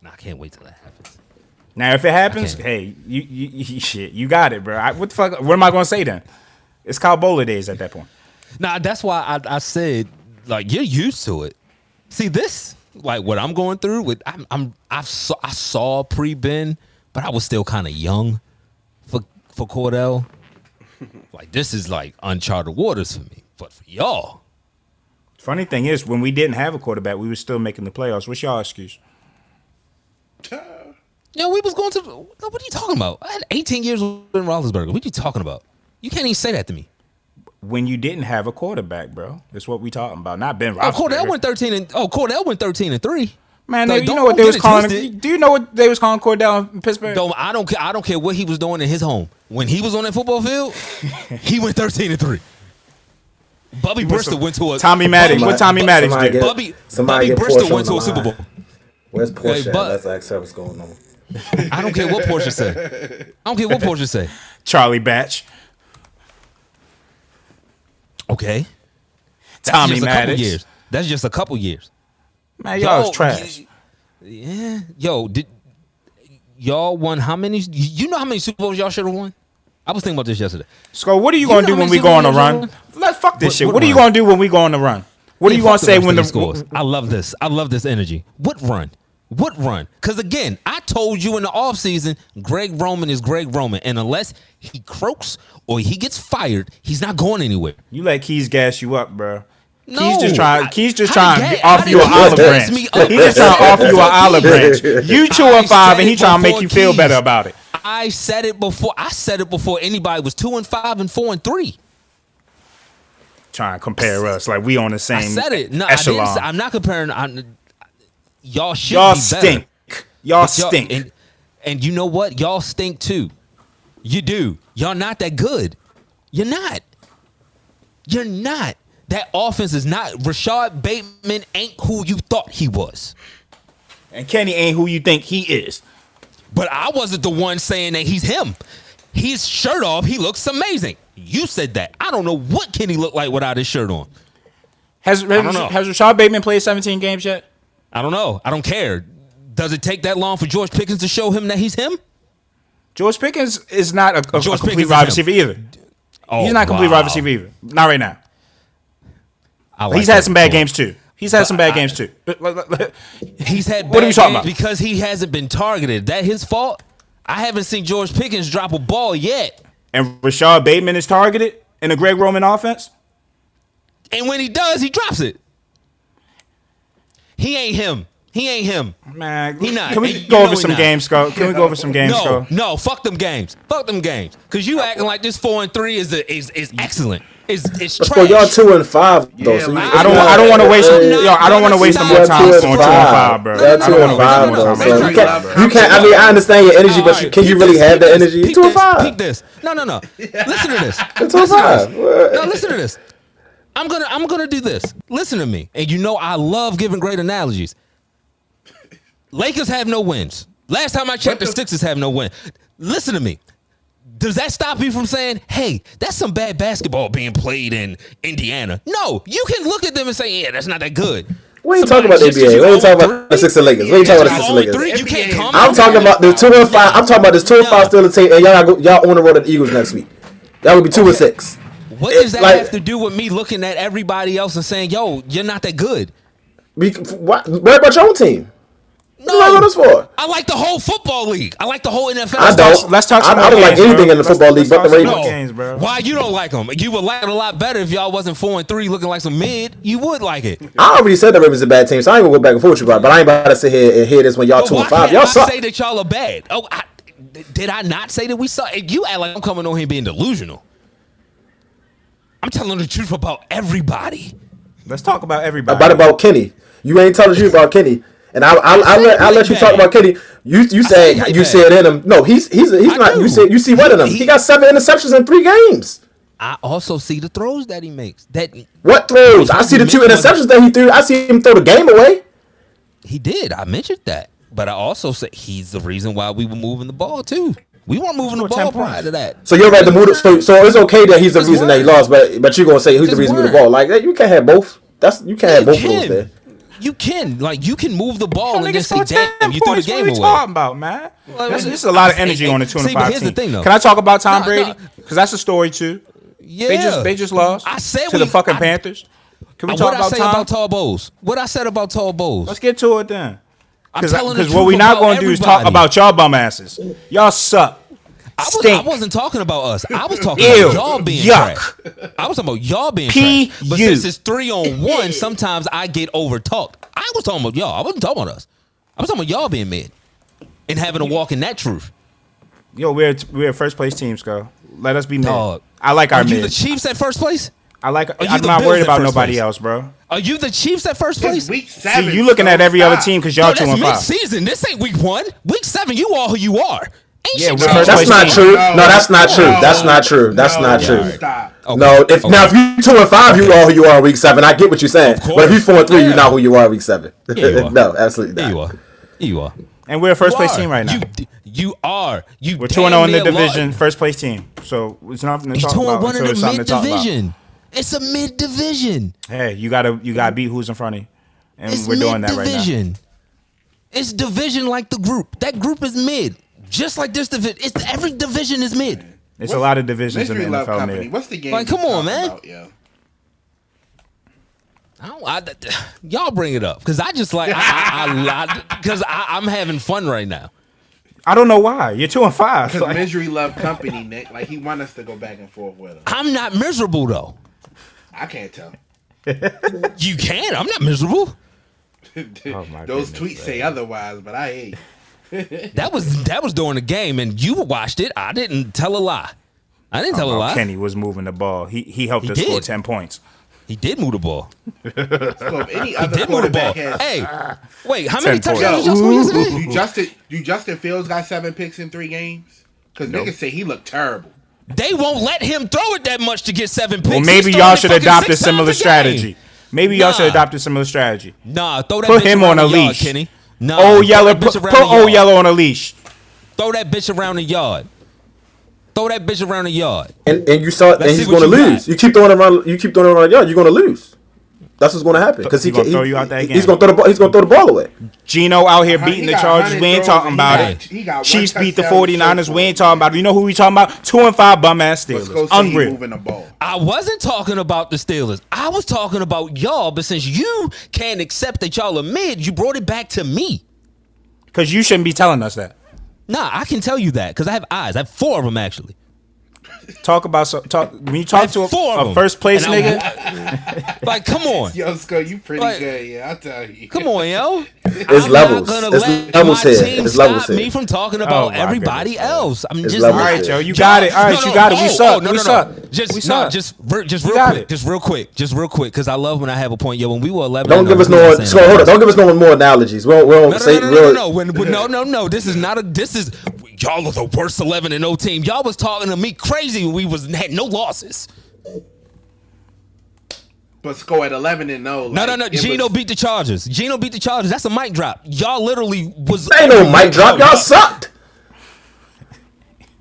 Nah, I can't wait till that happens. Now, if it happens, hey, you, you, *laughs* you shit, you got it, bro. I, what the fuck? What am I going to say then? It's Kyle Boller days at that point. Nah, that's why I, I said like you're used to it. See this, like what I'm going through with I'm, I'm I saw I saw pre Ben, but I was still kind of young for for Kordell. *laughs* like this is like uncharted waters for me, but for y'all, Funny thing is, when we didn't have a quarterback, we were still making the playoffs. What's y'all excuse? *laughs* yo, we was going to. What are you talking about? I had 18 years with Ben Roethlisberger. What are you talking about? You can't even say that to me. When you didn't have a quarterback, bro. That's what we talking about. Not Ben Oh, Roethlisberger. Kordell went 13 and oh, Kordell went 13 and three. Man, Like, you know what they was calling? twisted. Do you know what they was calling Kordell in Pittsburgh? Don't I don't care. I don't care what he was doing in his home. When he was on that football field, *laughs* he went thirteen and three. Bubby Brister went to a Tommy Maddox. Bubby- What Tommy Bu- Maddox did? get- Bubby, Somebody Bubby Brister went to a the Super. Bowl. Where's Porsche? Hey, but- Let's ask her what's going on. I don't care what Porsche say. *laughs* I don't care what Porsche say. Charlie Batch. Okay, That's Tommy just a couple Maddox. years. That's just a couple years. Man, y'all Yo, was trash. y- Yeah, yo, did y'all won how many? You know how many Super Bowls y'all should have won? I was thinking about this yesterday. Sko, what are you You gonna do when we go on a run? Let's fuck this What- shit. what What are you gonna do when we go on the run? What are you gonna say when the scores? I love this. I love this energy. What run? What run? Because again, I told you in the offseason, Greg Roman is Greg Roman. And unless he croaks or he gets fired, he's not going anywhere. You let Keys gas you up, bro. No, Keys just trying. I- Keys just trying to offer you an olive branch. He just trying to offer you an olive branch. You two and five, and he trying to make you feel Keys. better about it. I said it before. I said it before anybody was two and five and four and three. Trying to compare us like we on the same I said it. No, I didn't. echelon. Say, I'm not comparing. I'm, y'all should y'all be better. stink. Y'all But y'all- stink. And, and you know what? Y'all stink too. You do. Y'all not that good. You're not. You're not. That offense is not. Rashod Bateman ain't who you thought he was. and Kenny ain't who you think he is. But I wasn't the one saying that he's him. His shirt off, he looks amazing. You said that. I don't know what Kenny looked like without his shirt on. Has don't has Rashod Bateman played 17 games yet? I don't know. I don't care. Does it take that long for George Pickens to show him that he's him? George Pickens is not a, a, a complete Pickens wide receiver either. Oh, He's not a complete wow. wide receiver either. Not right now. Like He's had some bad point. games too. He's had some bad I- games too. *laughs* He's had *laughs* What are we talking about? because he hasn't been targeted. That his fault? I haven't seen George Pickens drop a ball yet. And Rashod Bateman is targeted in the Greg Roman offense. And when he does, he drops it. He ain't him. He ain't him. Man, He not. Can we And go over some games, Scott? Can we go over some games, No, Scott? no, fuck them games. Fuck them games. Cause you acting like this four and three is a, is is excellent. Is it's trash. Well, y'all two and five though. Yeah, so you- I don't. I don't want to waste. I'm Yo, I don't want to waste no more Y'all time on two and five. five, bro. Y'all I two don't and wanna waste five no though. more So time. you can't. You can't. I mean, I understand your energy, but you, can you really have peep that energy? peep Two and this, five. Peep this. No, no, no. *laughs* Listen to this. Two and five. this. No, listen to this. I'm gonna I'm gonna do this. Listen to me. And you know I love giving great analogies. Lakers have no wins. Last time I checked, the Sixers have no win. Listen to me. Does that stop you from saying, "Hey, that's some bad basketball being played in Indiana"? No, you can look at them and say, "Yeah, that's not that good." We ain't talking about the NBA. We ain't talking about the Sixers Lakers. We ain't talking about the Sixers Lakers. Three, you can't NBA. comment. I'm talking about the two and five. I'm talking about this two and five still in the team, and y'all go, y'all on the road at the Eagles next week. That would be two and six. What does that like- have to do with me looking at everybody else and saying, "Yo, you're not that good"? Be, what, worry about your own team. No, What you this for? I like the whole football league. I like the whole NFL. I don't. Let's talk I, some I don't like anything bro. in the Let's- football league let's but the Ravens. more games, bro. Why you don't like them? You would like it a lot better if y'all wasn't four and three, looking like some mid. You would like it. I already said the Ravens are a bad team, so I ain't gonna go back and forth with you about it. But I ain't about to sit here and hear this when y'all But two and five. Y'all I suck. say that y'all are bad? Oh, I, did I not say that we suck? You act like I'm coming on here being delusional. I'm telling the truth about everybody. Let's talk about everybody. About about Kenny. You ain't telling the truth about Kenny. And I I, I, said let I let you talk about Kenny. You you said said you bad. said in him. No, he's he's he's I not. do. You said you see what in him? He- He got seven interceptions in three games. I also see the throws that he makes. That What throws? I see the two interceptions that he threw. I see him throw the game away. he did. I mentioned that, but I also said he's the reason why we were moving the ball too. We weren't moving the ball prior to that. So you're right. The mood. So so it's okay that he's the His reason that he lost, but but you're gonna say who's the His reason with the ball? Like you can't have both. That's you can't have You both of those there. You can like you can move the ball Y'all and niggas just say, scored 10 "Damn, you threw the points. game What are we away." talking about, man? Well, This, well, is a lot of energy on the two and five here's the thing, though. Can I talk about Tom No, Brady? no. Because that's a story too. Yeah, They just they just lost. I said to we- the fucking I- Panthers. Can we what talk I about say Tom? about Todd Bowles? What I said about Todd Bowles? Let's get to it then. I'm Because what we're not going to do is talk about y'all bum asses. Y'all suck. I, was, wasn't talking about us. I was talking Ew. about y'all being Yuck. trash. I was talking about y'all being P trash. But U. since it's three on one, sometimes I get over talked. I was talking about y'all. I wasn't talking about us. I was talking about y'all being mad and having to walk in that truth. Yo, we're we're first place team, Sco. Let us be mid. Dog. I like our Are you the. Chiefs at first place? I like. you I'm not worried about nobody place? else, bro. Are you the Chiefs at first place? Week seven. See, you looking at so every other team because y'all two that's and five. mid-season. This ain't week one. Week seven, you all who you are. Ain't Yeah, shit we're changed. first That's not team. true. No, that's not true. That's not true. That's No, not true. Okay. No, if Okay. now if you two and five, you are who you are in week seven. I get what you're saying, but if you four and three, Yeah. you're not who you are in week seven. Yeah, you *laughs* are. no, absolutely Yeah, not. you are. You are. And we're a first You place are. team right now. You, you are. You We're two and zero in the division, lost. first place team. So it's nothing to talk two and about. one in the something mid to talk about. division. It's a mid division. Hey, you gotta you gotta beat who's in front of you, and It's we're doing mid that right now. division. It's division like the group. That group is mid, just like this division. It's every division is mid. It's a lot of divisions in Mystery the Love NFL. Company. Mid. What's the game? Like, come on, man. About, yo? I don't, I, *sighs* y'all bring it up because I just like I because I, I, am having fun right now. I don't know why. You're two and five. *laughs* Because Like, Misery Love Company, Nick. Like he want us to go back and forth with him. I'm not miserable though. I can't tell. You can. I'm not miserable. *laughs* Oh, my Those goodness, tweets say otherwise, but I hate. *laughs* That was that was during the game, and you watched it. I didn't tell a lie. I didn't tell a Oh, lie. Kenny was moving the ball. He he helped He us score ten points. He did move the ball. So if any other Did move the ball. quarterback has, Hey, wait, how many 10 touchdowns did y'all score yesterday? do Justin do Justin Fields got seven picks in three games? Because niggas say he looked terrible. They won't let him throw it that much to get seven picks. Well, maybe y'all should adopt a similar game. strategy. Maybe y'all should adopt a similar strategy. Nah, throw that Put bitch him around on a the yard, leash. Kenny. Nah, Oh throw yellow, that put, bitch put around the yard. yellow on a leash. Throw that bitch around the yard. Throw that bitch around the yard. And and you saw, and Let's he's going to lose. got. You keep throwing him around. You keep throwing him around the yard. You're going to lose. That's what's going to happen because he, He gonna throw you out that he- He's going to throw the ball. He's going to throw the ball away. Geno out here He beating the got Chargers. We ain't talking and he about got- it. he got Chiefs beat the touchdown 49ers. We ain't talking about it. You know who we talking about? Two and five bum ass Let's go Steelers. say Unreal. moving the ball. I wasn't talking about the Steelers. I was talking about y'all, but since you can't accept that y'all are mid, you brought it back to me. Because you shouldn't be telling us that. Nah, I can tell you that because I have eyes. I have four of them actually. Talk about so talk when you talk have to four of a, a them. first place And I'm- nigga. *laughs* Like, come on, Yo, Scott, you pretty Like- good. Yeah, I'll tell you. come on, yo. It's I'm levels. not gonna It's let levels my here. team It's levels stop here. me from talking Oh about my everybody goodness, man. else. I'm It's just levels not- All right, here. Joe, you got it. All right, No, you no, got it. oh, We suck. oh, no, we no, suck. no. Just, we no, suck. just, re- just real got quick, it. just real quick, just real quick, because I love when I have a point. Yo, when we were 11, Don't and give oh, us we were no. saying So hold about on. Don't give us no more analogies. We don't. We don't No, no, say no, no, no, real. no, When, when- no, no, no. This is not a. This is y'all are the worst eleven and no team. Y'all was talking to me crazy when we was had no losses. But score at 11 and No, no. no, no. it Geno was- beat the Chargers. Geno beat the Chargers. That's a mic drop. Y'all literally was. Ain't no mic drop. Y'all sucked.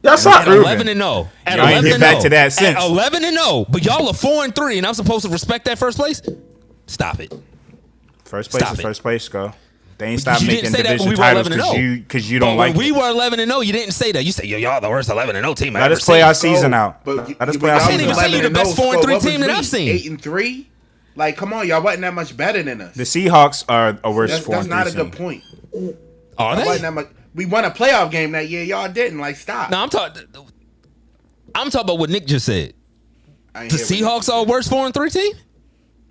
Y'all sucked. At eleven and no. At Y'all ain't 11 get and back no. to that since. At eleven and no. But y'all are four and three, and I'm supposed to respect that first place. Stop it. First place Stop is it. first place, go. They ain't But stop you making didn't say that when division we were titles 11 and because 0. you because you don't but like when we it. were 11 and 0, you didn't say that. You said, yo, y'all the worst 11 and 0 team I Let ever us play seen. our season out. But Let us you- play our y'all can't season even say out. you the oh best four and three team that? I've seen. Eight and three. Like, come on, y'all wasn't that much better than us. The Seahawks are a worse That's, four that's not a good point. Are Y'all they? much. We won a playoff game that year. Y'all didn't. Like, stop. No, I'm talking. I'm talking about what Nick just said. The Seahawks are a worst four and three team.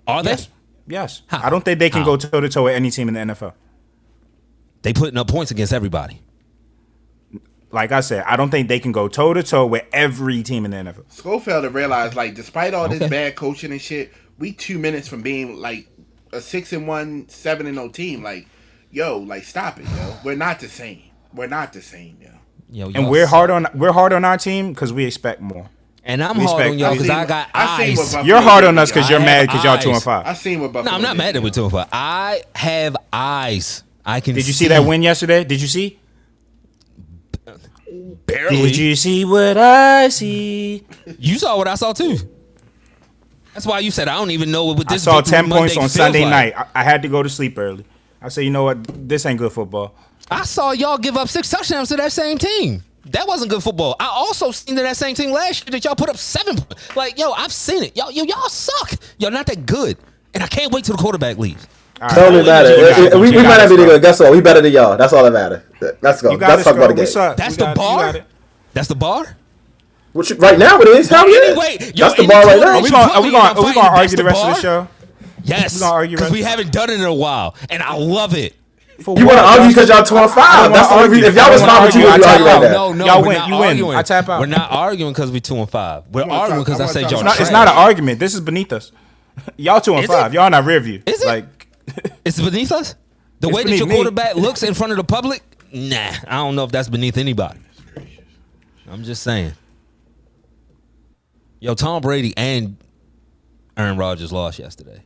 Are they? Yes, yes. How? I don't think they can How? go toe to toe with any team in the NFL. They putting up points against everybody. Like I said, I don't think they can go toe to toe with every team in the NFL. Schofield to realize, like, despite all Okay. this bad coaching and shit, we two minutes from being like a six and one, seven and no team. Like, yo, like, stop it, yo. We're not the same. We're not the same, yo. Yo, And we're hard on we're hard on our team because we expect more. And I'm we hard on y'all because I got I eyes. You're hard on us because you're I mad because y'all two and five. I seen what Buffalo. No, I'm not did, mad at yo. we two and five. I have eyes. I can. Did you see that win yesterday? Did you see? Barely. Did you see what I see? You saw what I saw too. That's why you said I don't even know what I this. saw ten points Monday on Sunday like. night. I, I had to go to sleep early. I said, you know what? This ain't good football. I saw y'all give up six touchdowns to that same team. That wasn't good football. I also seen that that same team last year that y'all put up seven. points. Like yo, I've seen it. Y'all, yo, y'all suck. Y'all not that good. And I can't wait till the quarterback leaves. All It only right. matter. You got It- it. it- we we might not be Scott. good. Guess what? We better than y'all. That's all that matters. Let's go. Let's talk about Scott. the game. That's the bar. That's the bar. What you, right now it is. Hell yeah. Anyway, yo, That's the bar right now. Are we you gonna put are we gonna in, are we gonna argue the rest of the show? Yes, We because we haven't done it in a while, and I love it. For You want to argue because y'all two and five? That's the only reason. If y'all was don't five wanna and two, argue. we'd I argue tap right out. now. No, no, Y'all we're win, not you win. arguing. I tap out. We're not arguing because we two and five. We're arguing because I I said y'all. It's not, it's not an argument. This is beneath us. Y'all two and Is five. it? Y'all in our rear view. Is it? Like *laughs* It's beneath us. The It's way that beneath your me. quarterback looks in front of the public, nah, I don't know if that's beneath anybody. I'm just saying. Yo, Tom Brady and Aaron Rodgers lost yesterday.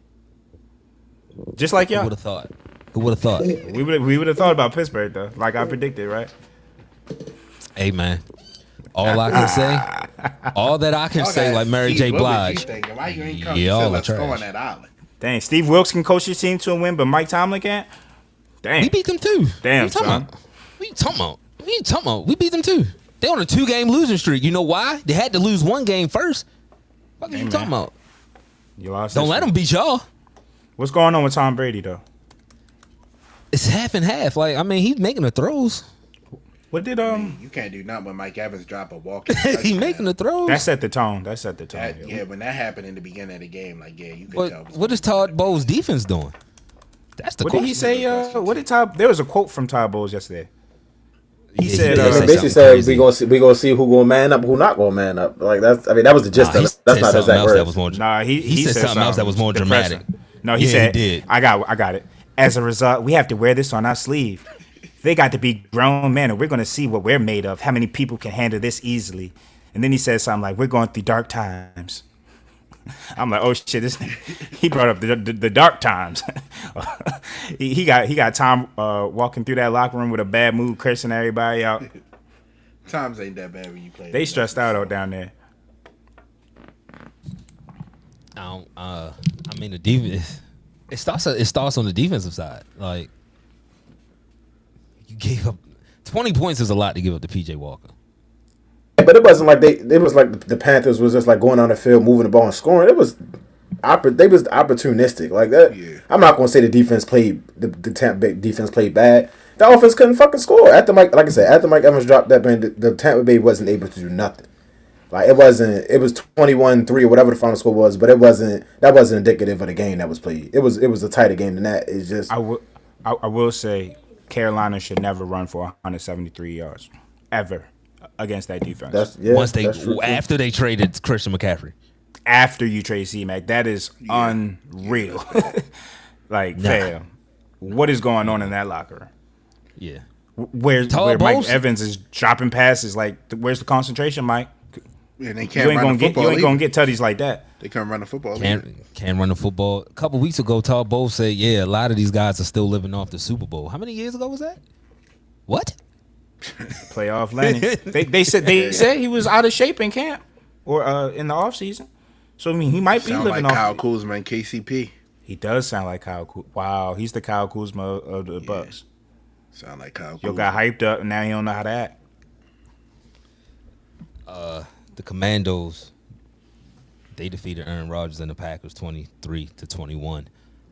just like y'all. would have thought? Who would have thought? We would we would have thought about Pittsburgh though, like I predicted, right? hey man, all I can say, *laughs* all that I can Y'all say, like Mary J. what was you Blige. thinking? You ain't come Y'all to are us going trash. Dang, Steve Wilks can coach his team to a win, but Mike Tomlin can't. Damn, We beat them too. Damn, what son. about? What you talking about? What you talking about? We beat them too. They on a two game losing streak. You know why? They had to lose one game first. What are you man. talking about? you lost. Don't let them beat y'all. What's going on with Tom Brady though? It's half and half. Like I mean, he's making the throws. What did um? You can't do nothing when Mike Evans drop a walk. *laughs* he making the throws. That set the tone. That set the tone. That, yeah, when that happened in the beginning of the game, like yeah, you could tell. What is Todd Bowles' defense doing? That's the What did question. he say? Uh, what did Todd? There was a quote from Todd Bowles yesterday. He Yeah, said, did uh, I mean, say basically said crazy. we gonna see we gonna see who gonna man up, who not gonna man up. Like that's I mean that was the gist Nah, of it. That's not the exact else that was more. Nah, he, he, said, something else that was more depressing. dramatic. No, he Yeah, said, he did. I got, I got it. As a result, we have to wear this on our sleeve. They got to be grown men, and we're going to see what we're made of. How many people can handle this easily? And then he says something like, "We're going through dark times." *laughs* I'm like, "Oh shit!" This *laughs* he brought up the the, the dark times. *laughs* he, he got he got Tom uh, walking through that locker room with a bad mood, cursing everybody out. Times ain't that bad when you play. They stressed out out down there. I don't, uh, I mean, the defense. It starts. It starts on the defensive side. Like you gave up twenty points is a lot to give up to PJ Walker. But it wasn't like they. It was like the Panthers was just like going on the field, moving the ball and scoring. It was, oppor- they was opportunistic like that. Yeah. I'm not gonna say the defense played the the Tampa Bay defense played bad. The offense couldn't fucking score after Mike. Like I said, after Mike Evans dropped that, man, the, the Tampa Bay wasn't able to do nothing. Like it wasn't. It was 21-3 or whatever the final score was, but it wasn't. That wasn't indicative of the game that was played. It was. It was a tighter game than that. It's just. I will, I, I will say, Carolina should never run for 173 yards ever against that defense. That's yeah. Once they that's true, too. after they traded Christian McCaffrey. After you trade C Mac, that is unreal. *laughs* like, Nah. fam, what is going on in that locker room? Yeah. Where Todd where Mike Evans is dropping passes? Like, where's the concentration, Mike? And they You can't ain't run gonna the get football. you ain't either. gonna get tutties like that. They can't run the football. Can't can't run the football. A couple weeks ago, Todd Bowles said, "Yeah, a lot of these guys are still living off the Super Bowl." How many years ago was that? What? *laughs* Playoff Lenny. they, they said they *laughs* said he was out of shape in camp or uh, in the off season. So I mean, he might be Sound living like off. Kyle Kuzma and KCP. He does sound like Kyle. Kuz- wow, he's the Kyle Kuzma of the Bucs. Sound like Kyle. Yo Kuzma. got hyped up, and now he don't know how to act. The Commanders they defeated Aaron Rodgers and the Packers twenty three to twenty one.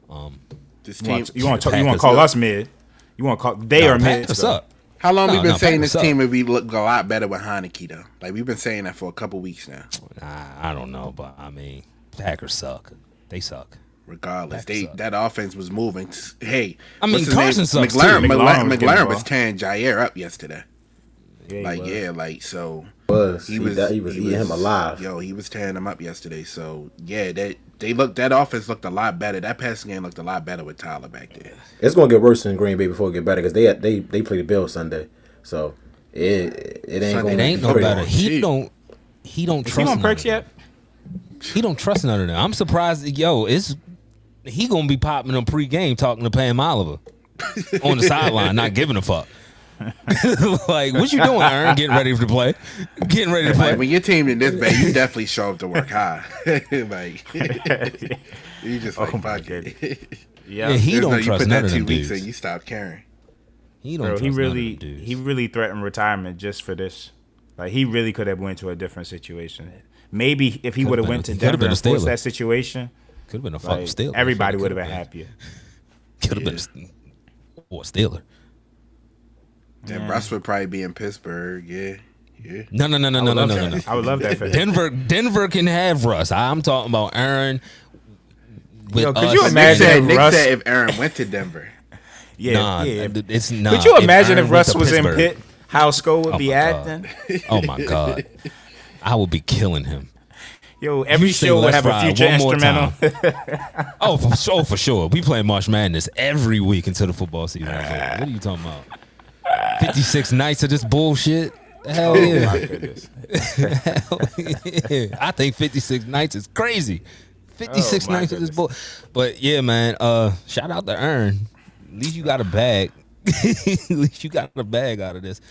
Um, This You team. want you want to you want to call up. us mid? You want to call they nah, are mid? Packers so- up. How long we been no, saying this up. team would be look a lot better with Heinicke though? Like we've been saying that for a couple weeks now. Nah, I don't know, but I mean, Packers suck. They suck. Regardless, Packers they suck. that offense was moving. Hey, I mean, Carson name? sucks, too. McLaurin, McLaurin McLaurin, was getting McLaurin was tearing Jaire up yesterday. Yeah, Like was. yeah, like so Was he he, was that, he was eating him alive? Yo, he was tearing him up yesterday. So yeah, that they looked that offense looked a lot better. That passing game looked a lot better with Tyler back there. It's gonna get worse in Green Bay before it get better because they they they play the Bills Sunday, so it it ain't Sunday gonna It ain't be no pretty. better. He Shit. don't. He don't Is trust. he on perks yet? He don't trust none of them. I'm surprised. Yo, it's he gonna be popping on pregame talking to Pam Oliver on the sideline, not giving a fuck. *laughs* like, what you doing, Aaron? Getting ready to play? Getting ready to play? Like when your team in this bad, you definitely show up to work high. *laughs* like *laughs* you just oh like Oh fuck it. Yeah, Yeah, he There's don't no- you trust put none that of two them weeks dudes. and you stop caring. He don't bro. trust He none of really them dudes. he really threatened retirement just for this. Like he really could have went to a different situation. Maybe if he would have went to Denver been a and forced that situation, Could have been a fucking like, Steeler. everybody would have been happier. Could have been a, Ste- or a Steeler. Then Russ would probably be in Pittsburgh. Yeah, yeah. No, no, no, no, no, no, no, no, no. I would love that for him. Denver, Denver can have Russ. I'm talking about Aaron. With Yo, could us. you Nick imagine said, Nick Russ- said if Aaron went to Denver, *laughs* Yeah, Nah, yeah. it's not. Could you imagine if, Russ went to was in Pittsburgh- Pitt? How Sko would Oh be acting? God. Oh my god, I would be killing him. Yo, every You show would have a future instrumental. Oh, for sure, for sure. We play March Madness every week until the football season. is. What are you talking about? Fifty six nights of this bullshit. Hell yeah. My goodness. *laughs* Hell yeah. I think 56 nights is crazy. 56 Oh, my nights of this bull. But yeah, man. Uh, shout out to Earn. At least you got a bag. *laughs* At least you got a bag out of this.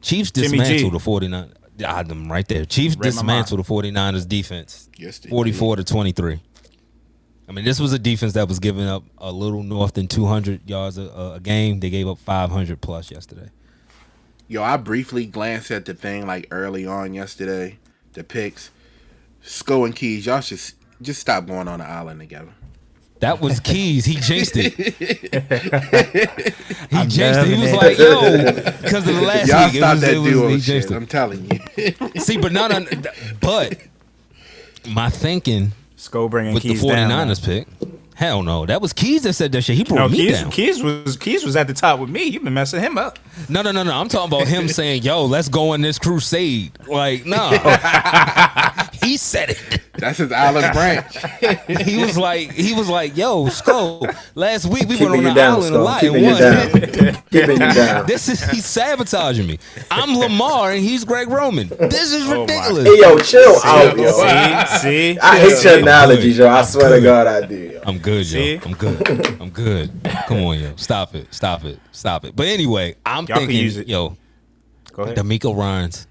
Chiefs dismantled the 49. Ah, them right there. Chiefs dismantled the 49ers defense. Yes, they 44 to 23. I mean, this was a defense that was giving up a little north than 200 yards a, a game. They gave up 500 plus yesterday. yo, I briefly glanced at the thing like early on yesterday, the picks. Sko and Keys, y'all should just stop going on the island together. That was *laughs* Keys. He jinxed it. *laughs* he jinxed it. He was like, yo, because of the *laughs* last Y'all week. It stop was, that it was, duo shit. I'm telling you. See, but not on, but my thinking Sko bringing with the Keys down. 49ers pick, hell no. That was Keys that said that shit. He brought No, me Keys, down. Keys was Keys was at the top with me. You've been messing him up. No, no, no, no. I'm talking about him *laughs* saying, yo, let's go on this crusade. Like, no. *laughs* he said it. That's his island branch. *laughs* He was like, he was like, yo, Skull, last week we Keeping went on you the down, island a lot Keeping and you won. down. Keeping you down. This is he's sabotaging me. I'm Lamar and he's Greg Roman. This is Oh my. ridiculous. Hey yo, chill out, yo. See, see. I hate your analogies, yo. I swear to God, I do. Yo. I'm good, See? yo. I'm good. I'm good. Come on, yo. Stop it. Stop it. Stop it. But anyway, I'm Y'all can thinking, use it. yo, Go ahead. DeMeco Ryans,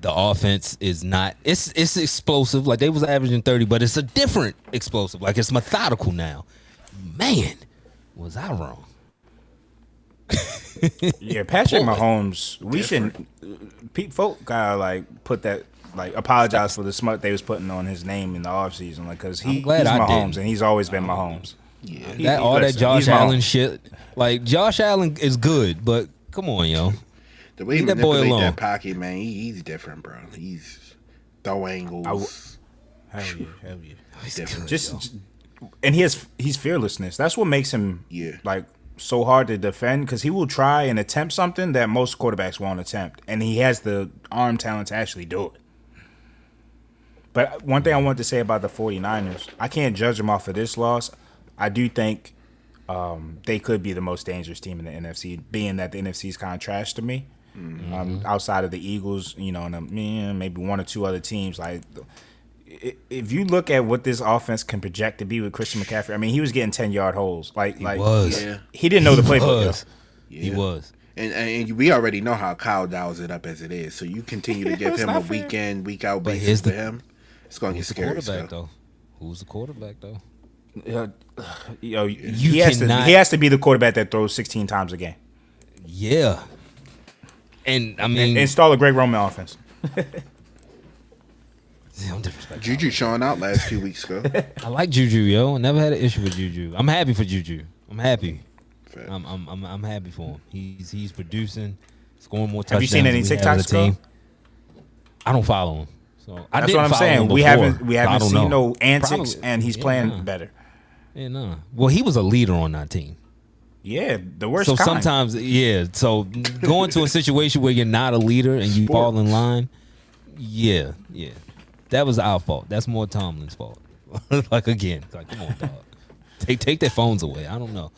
the offense is not it's it's explosive. Like they was averaging 30, but it's a different explosive. Like it's methodical now. Man, was I wrong? Yeah, Patrick *laughs* Boy. Mahomes. We shouldn't. Pete folk gotta like put that like apologize for the smut they was putting on his name in the offseason. like because he, I'm glad he's I Mahomes didn't. and he's always been Mahomes. Yeah. He- that he- all that Josh Allen shit. Like Josh Allen is good, but come on, yo. The way he Leave that boy manipulate alone. that pocket, man, he, he's different, bro. He's throw angles. Hell yeah, hell yeah. different. Just and he has he's fearlessness. That's what makes him Yeah. like so hard to defend because he will try and attempt something that most quarterbacks won't attempt, and he has the arm talent to actually do it. But one thing I wanted to say about the 49ers, I can't judge them off of this loss. I do think um, they could be the most dangerous team in the NFC, being that the NFC is kind of trash to me. Um, outside of the Eagles, you know, and um, maybe one or two other teams. Like, if you look at what this offense can project to be with Christian McCaffrey, I mean, he was getting ten yard holes. Like, like was. Yeah. he didn't know the He playbook. was. He was. And, and we already know how Kyle dials it up as it is. So you continue to *laughs* give him a not fair. week in, week out But basis here's for the- him. It's going to get Who's scary. quarterback So. though? Who's the quarterback though? Uh, *sighs* you know, he has to. cannot- He has to be the quarterback that throws 16 times a game. Yeah. And I mean, Install a Greg Roman offense. *laughs* don't. Juju showing out last few weeks ago. *laughs* I like Juju, yo. I never had an issue with Juju. I'm happy for Juju. I'm happy. I'm I'm I'm, I'm happy for him. He's he's producing, scoring more touchdowns. Have you seen any we have TikToks, as team. I don't follow him. So I That's what I'm saying. We haven't we haven't seen know. no antics, Probably- and he's yeah, playing nah. better. Yeah, nah. Well, he was a leader on that team. Yeah, the worst. so kind. sometimes, yeah. So going to a situation where you're not a leader and you fall in line, yeah, yeah. That was our fault. That's more Tomlin's fault. *laughs* like again, like come on, dog. Take take their phones away. I don't know.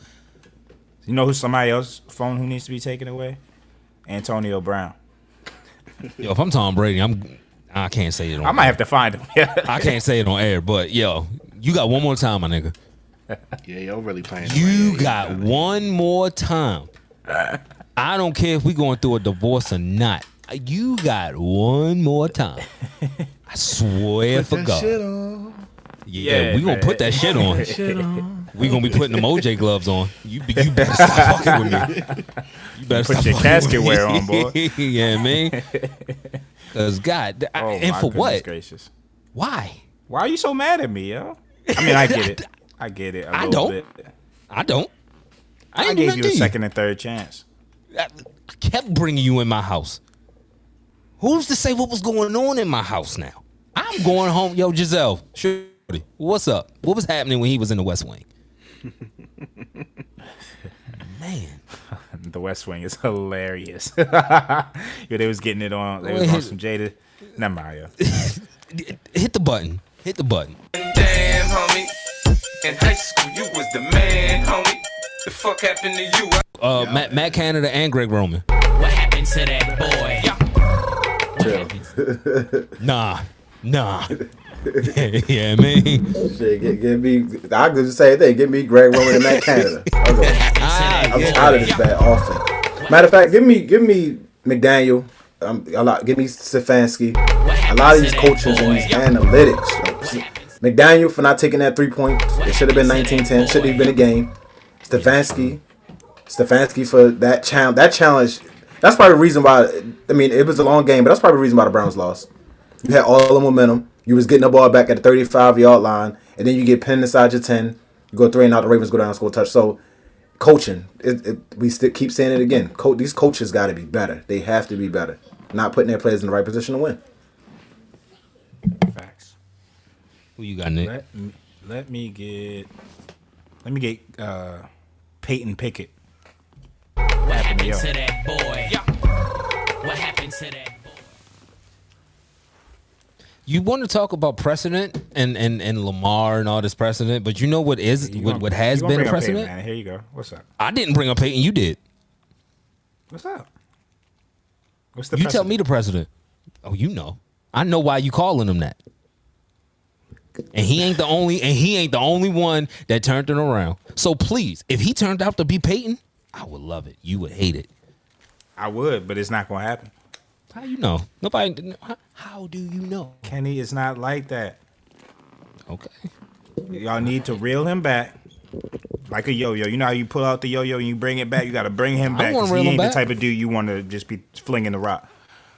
you know who's somebody else's phone who needs to be taken away? Antonio Brown. Yo, if I'm Tom Brady, I'm I can't say it on I might air. have to find him. I can't say it on air, but yo, you got one more time, my nigga. yeah, y'all really playing. You right. got one more time. *laughs* I don't care if we going through a divorce or not. You got one more time. *laughs* I swear for That God. Shit on. Yeah, Yeah, we gonna put that shit on. *laughs* We gonna be putting the OJ gloves on. You be- you better stop *laughs* fucking with me. You better Put stop your fucking casket wear on, boy. *laughs* yeah, man. Cause God, I- Oh, and for what? Gracious. Why? Why are you so mad at me, yo? I mean, I get it. I get it. I I don't. Bit. I don't. I, I gave you a second and third chance. I I kept bringing you in my house. Who's to say what was going on in my house now? I'm going home. Yo, Gisele, Shorty, what's up? What was happening when he was in the West Wing? *laughs* Man, *laughs* The West Wing is hilarious. *laughs* yeah, they was getting it on. They was on some Jada. Never mind, yo. hit the button. Hit the button. Damn, homie. In high school, you was the man, homie. The fuck happened to you? Uh, Matt, Matt Canada and Greg Roman. What happened to that boy? Nah, nah. *laughs* yeah, man. Shit, get, get me. I could just say thing. Get me Greg Roman and Matt Canada. Okay. *laughs* I'm tired of this bad offense. Matter of fact, give me give me McDaniel. Um, a lot. Give me Stefanski. A lot of these coaches and these analytics. Like, McDaniel for not taking that three point. It should have been 19-10. Should have been a game. Stefanski. Stefanski for that challenge. That challenge. That's probably the reason why. I mean, it was a long game, but that's probably the reason why the Browns lost. You had all the momentum. You was getting the ball back at the 35 yard line, and then you get pinned inside your 10. You go three and out. The Ravens go down and score a touch. So, coaching. It, it, we still keep saying it again. Co- these coaches got to be better. They have to be better. Not putting their players in the right position to win. Facts. Who you got, Nick? Let me, let me get. Let me get uh, Peyton Pickett. What happened yo? to that boy? What happened to that boy? You want to talk about precedent and, and, and Lamar and all this precedent, but you know what is You what, gonna- what has been Peyton, precedent? man. Here you go. What's up? I didn't bring up Peyton. You did. What's up? What's the you tell me the president. Oh, you know. I know why you calling him that. And he ain't the only and he ain't the only one that turned it around. So please, if he turned out to be Peyton, I would love it. You would hate it. I would, but it's not gonna happen. How you know? Nobody. How, how do you know? Kenny is not like that. Okay. Y'all need to reel him back. Like a yo-yo, you know how you pull out the yo-yo and you bring it back. You got to bring him I back. wanna 'cause reel he him ain't back. the type of dude you want to just be flinging the rock.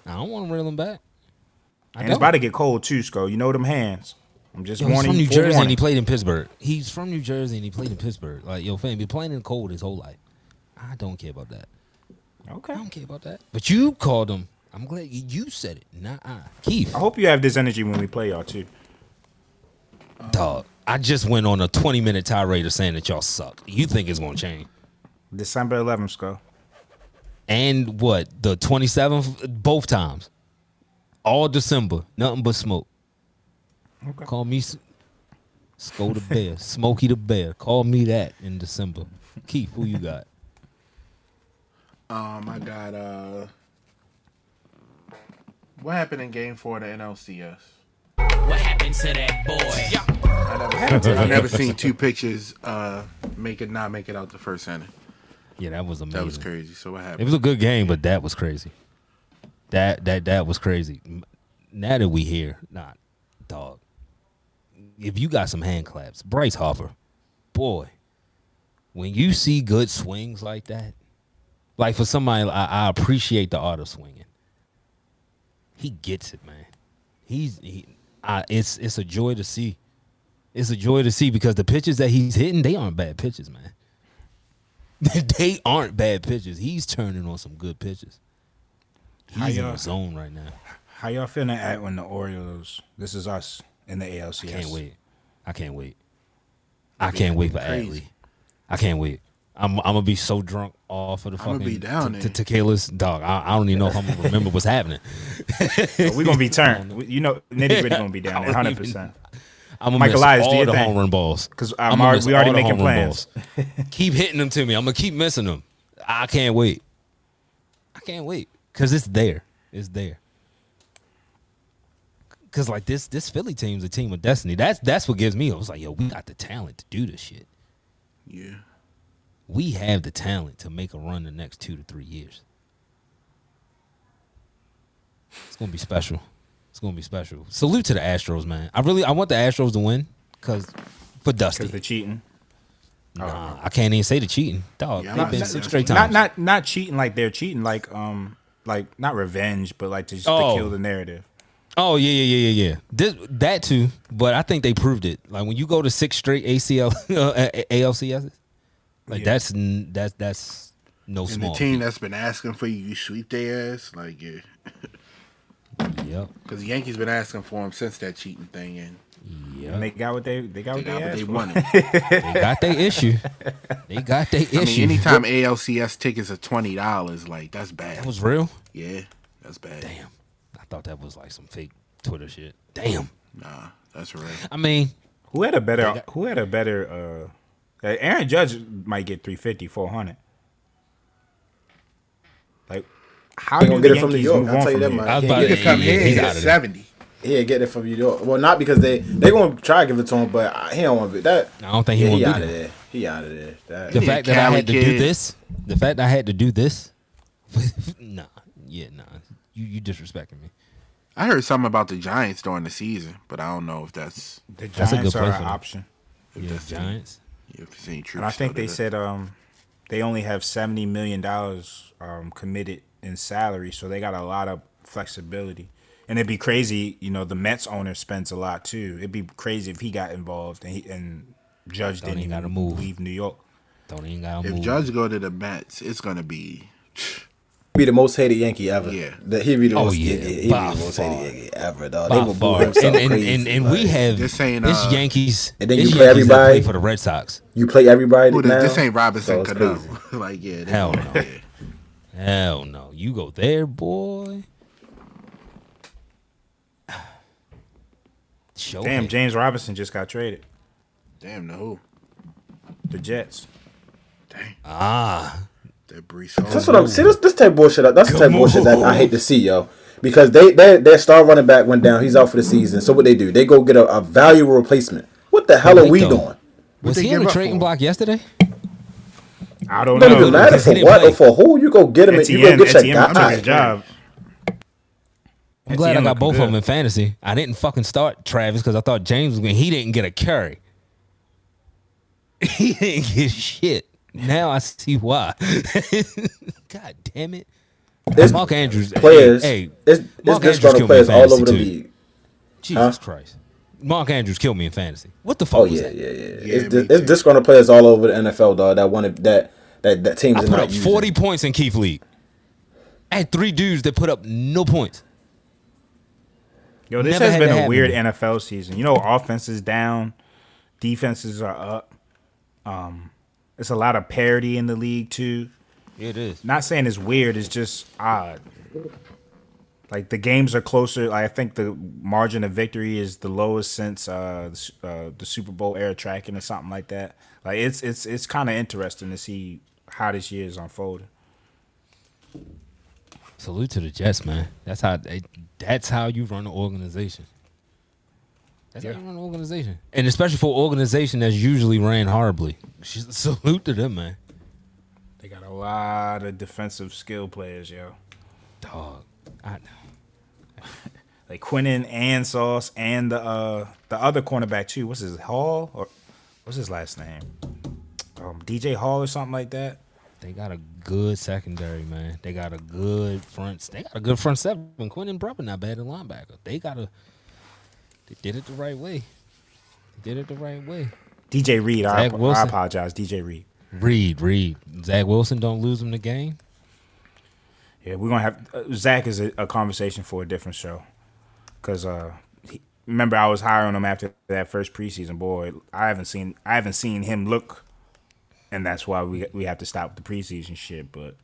I don't want to reel him back. I And it's don't. about to get cold too, Sco. You know them hands. I'm just Yo, he's warning from New you. Jersey and he played in Pittsburgh. He's from New Jersey and he played in Pittsburgh. Like, yo, fam, been playing in the cold his whole life. I don't care about that. Okay. I don't care about that. But you called him. I'm glad you- you said it, not I. Keith, I hope you have this energy when we play y'all too. dog. I just went on a 20 minute tirade of saying that y'all suck. You think it's gonna change? December 11th, Sco. And what? The 27th, both times, all December, nothing but smoke. Okay. Call me S- Sko the Bear, Smokey the Bear. Call me that in December. Keith, who you got? Um, I got uh, what happened in Game Four of the NLCS? What happened to that boy? I never, *laughs* I never seen two *laughs* pitchers uh make it not make it out the first inning. Yeah, that was amazing. That was crazy. So what happened? It was a good game, but that was crazy. That that that was crazy. Now that we here, nah, dog. If you got some hand claps, Bryce Harper, boy, when you see good swings like that, like for somebody, I, I appreciate the art of swinging. He gets it, man. He's he, I, it's it's a joy to see. It's a joy to see because the pitches that he's hitting, they aren't bad pitches, man. *laughs* they aren't bad pitches. He's turning on some good pitches. He's in the zone right now. How y'all feeling at when the Orioles? This is us in the ALCS. I can't wait. I can't wait. I can't wait for. Adley. I can't wait. I'm I'm gonna be so drunk off of the I'ma fucking be down te- te- tequilas, dog. I, I don't even know if I'm gonna *laughs* remember what's happening. But we gonna be turned. *laughs* You know, nitty gritty gonna be down there, *laughs* hundred percent. I'm gonna Michael miss Elias, do all the thing. home run balls 'Cause I'm I'm already- we already making plans. keep hitting them to me. I'm gonna keep missing them. I can't wait. I can't wait because it's there. It's there. Cause like this, this Philly team's a team of destiny. That's that's what gives me. I was like, yo, we got the talent to do this shit. Yeah. We have the talent to make a run the next two to three years. It's gonna be special. It's gonna be special. Salute to the Astros, man. I really I want the Astros to win because for Dusty. Because cheating. Nah, I can't even say the cheating. Dog, Yeah, they've been not- six straight Not times. not not cheating like they're cheating like um like not revenge but like to just Oh. to kill the narrative. oh yeah, yeah, yeah, yeah, yeah. This, that too, but I think they proved it. Like when you go to six straight ACL *laughs* uh, ALCS, like Yeah. that's that's that's no And the team that's been asking for you, you sweep their ass. Like, yeah. Yep, Because the Yankees been asking for him since that cheating thing, and yep. And they got what they they got they what got they what they wanted. they got their issue. They got their issue. *laughs* I mean, anytime ALCS tickets are twenty dollars, like that's bad. that was real. yeah, that's bad. Damn. I thought that was like some fake Twitter shit. Damn. Nah, that's real. I mean, Who had a better got- who had a better uh, Aaron Judge might get 350 400. Like how They do gonna the get it from New York, I'll tell you that much. I was He about ain't to- get He could come here he's and out get of there. seventy. He'll get it from New York. Well, not because they they gonna try to give it to him, but I- he don't want to. That I don't think he yeah, wanna he do out of there. He out of there. That, the fact that I Cali had to do this, the fact that I had to do this, *laughs* nah, yeah, nah, you you disrespecting me. I heard something about the Giants during the season, but I don't know if that's The That's a good Giants are an option. if Yeah, that's Giants. if it's any truth. And I think they that. said um they only have 70 million dollars um committed in salary, so they got a lot of flexibility. And it'd be crazy, you know, the Mets owner spends a lot too. It'd be crazy if he got involved and he, and Judge Don't didn't even even gotta move. leave New York. Don't even gotta if move. If Judge go to the Mets, it's gonna be be the most hated Yankee ever. Yeah. That he be the Oh, most, yeah, yeah, he be the most far. hated Yankee ever, dog. by they will boo him so and, and, crazy. and, and we have This ain't, this uh, Yankees. And then you play Yankees everybody. play for the Red Sox. you play everybody Ooh, now. this ain't Robinson so it's Cano. *laughs* like yeah, they Hell no. yeah. Hell no, you go there, boy. *sighs* Show Damn, James Robinson just got traded. Damn no. Who? The Jets. Dang. Ah, That Brees That's what I'm. See, this this type of bullshit. That's the type of bullshit that I hate to see, yo. Because they they their star running back went down. He's out for the season. So what they do? They go get a, a valuable replacement. What the hell are we though. doing? was he on give the trading block yesterday? I don't It don't know. even matter for what play. or for who. You go get him. and You go Etienne, get your Etienne took his guy. job. I'm glad I got looking both of them in fantasy. I didn't fucking start Travis because I thought James was going. He didn't get a carry. *laughs* He didn't get shit. Now I see why. *laughs* God damn it. It's Mark Andrews players. Hey, hey, it's it's Mark Andrews disgruntled killed me in players all fantasy over the too. league. Jesus Huh? Christ. Mark Andrews killed me in fantasy. What the fuck Oh was yeah, that? yeah, yeah. Yeah, it's me dis- it's too. disgruntled players all over the NFL, dog. That wanted that that that teams I put not up using. 40 points in Keith League. I had three dudes that put up no points. Yo, this Never has been a happen. weird NFL season. You know, offenses down, defenses are up. Um, it's a lot of parity in the league too. It is. Not saying it's weird. It's just odd. Like the games are closer. I think the margin of victory is the lowest since uh, the uh, the Super Bowl era tracking or something like that. Like it's it's it's kind of interesting to see how this year is unfolding. Salute to the Jets, man. That's how they, that's how you run an organization. That's how you run an organization, and especially for an organization that's usually ran horribly. *laughs* Salute to them, man. They got a lot of defensive skill players, yo. Dog, I know. *laughs* Like Quinnen and Sauce and the uh the other cornerback too. What's his Hall or what's his last name? Um, DJ Hall or something like that. They got a good secondary, man. They got a good front. They got a good front seven. Quentin Brubber not bad at linebacker. They got a. They did it the right way. They did it the right way. DJ Reed. I, I apologize. DJ Reed. Reed, Reed, Zach Wilson don't lose him the game. Yeah, we're gonna have uh, Zach is a, a conversation for a different show. Cause uh, he, remember I was on him after that first preseason. Boy, I haven't seen I haven't seen him look, and that's why we we have to stop the preseason shit. But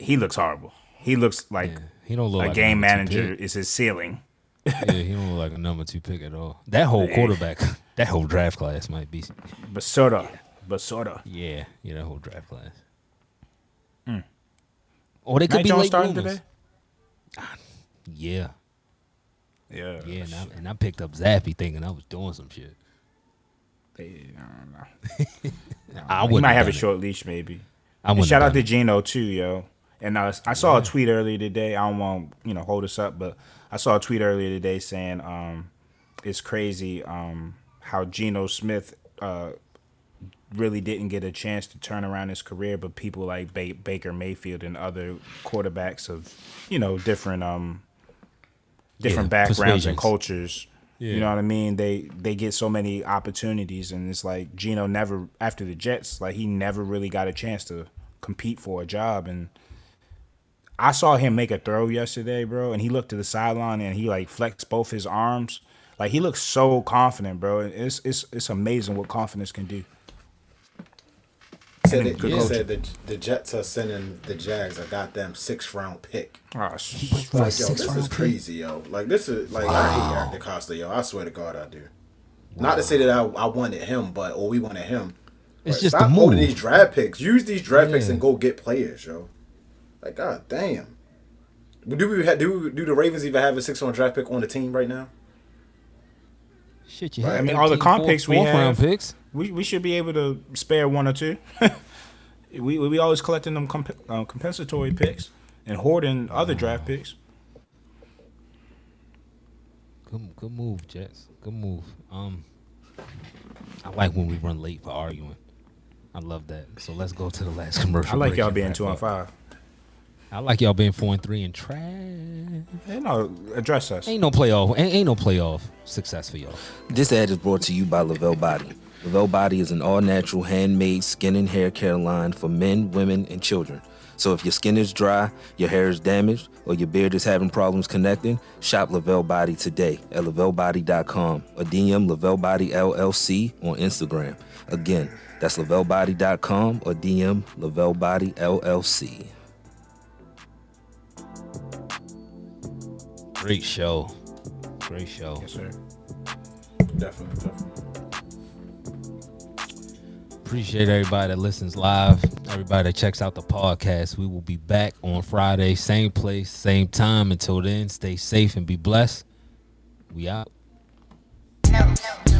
he looks horrible. He looks like Yeah, he don't look a like game manager is his ceiling. Yeah, he don't look like a number two pick at all. That whole quarterback, *laughs* that whole draft class might be. But sorta. Yeah, yeah, that whole draft class. Or they could Night be Jones late starting bloomers. today. Yeah, Yeah, yeah, and I, and I picked up Zappe thinking I was doing some shit. They- I don't know. *laughs* I He wouldn't might have a done it. short leash, maybe. I And wouldn't shout out to Geno too, yo. And uh, I saw a tweet earlier today. I don't want you know hold us up, but I saw a tweet earlier today saying um, it's crazy um, how Geno Smith uh, really didn't get a chance to turn around his career, but people like ba- Baker Mayfield and other quarterbacks of you know different um, different Yeah, backgrounds and cultures. Yeah. You know what I mean? They they get so many opportunities, and it's like Geno never after the Jets, like he never really got a chance to compete for a job. And I saw him make a throw yesterday, bro, and he looked to the sideline and he like flexed both his arms, like he looks so confident, bro. It's it's it's amazing what confidence can do. Said And it, good he coaching. said the, the Jets are sending the Jags a goddamn six round pick. Oh, sh- Like, yo, this is crazy, yo. Like, this is, like, I hate Eric DeCosta, yo. I swear to God, I do. Not to say that I, I wanted him, but, or we wanted him. It's just stop the holding these draft picks. Use these draft picks and go get players, yo. Like, god damn. Do we have, do we, do the Ravens even have a six round draft pick on the team right now? Shit, you Right. had I mean, all the comp picks we fourth round have- picks. we we should be able to spare one or two. *laughs* we we always collecting them comp- uh, compensatory picks and hoarding other draft picks. Good, good move, Jets. Good move. Um, I like when we run late for arguing. I love that. So let's go to the last commercial. I like break y'all being wrap two and up. five. I like y'all being four and three and trash. You know, address us. Ain't no playoff. Ain't, ain't no playoff success for y'all. This ad is brought to you by Lavelle Body. Lavelle Body is an all natural handmade skin and hair care line for men, women, and children. So if your skin is dry, your hair is damaged, or your beard is having problems connecting, shop Lavelle Body today at lavellebody.com or DM Lavelle Body LLC on Instagram. Again, that's lavellebody.com or DM Lavelle Body LLC. Great show. Great show. Yes, sir. Definitely, definitely. Appreciate everybody that listens live. Everybody that checks out the podcast. We will be back on Friday, same place, same time. Until then, stay safe and be blessed. We out. no, no.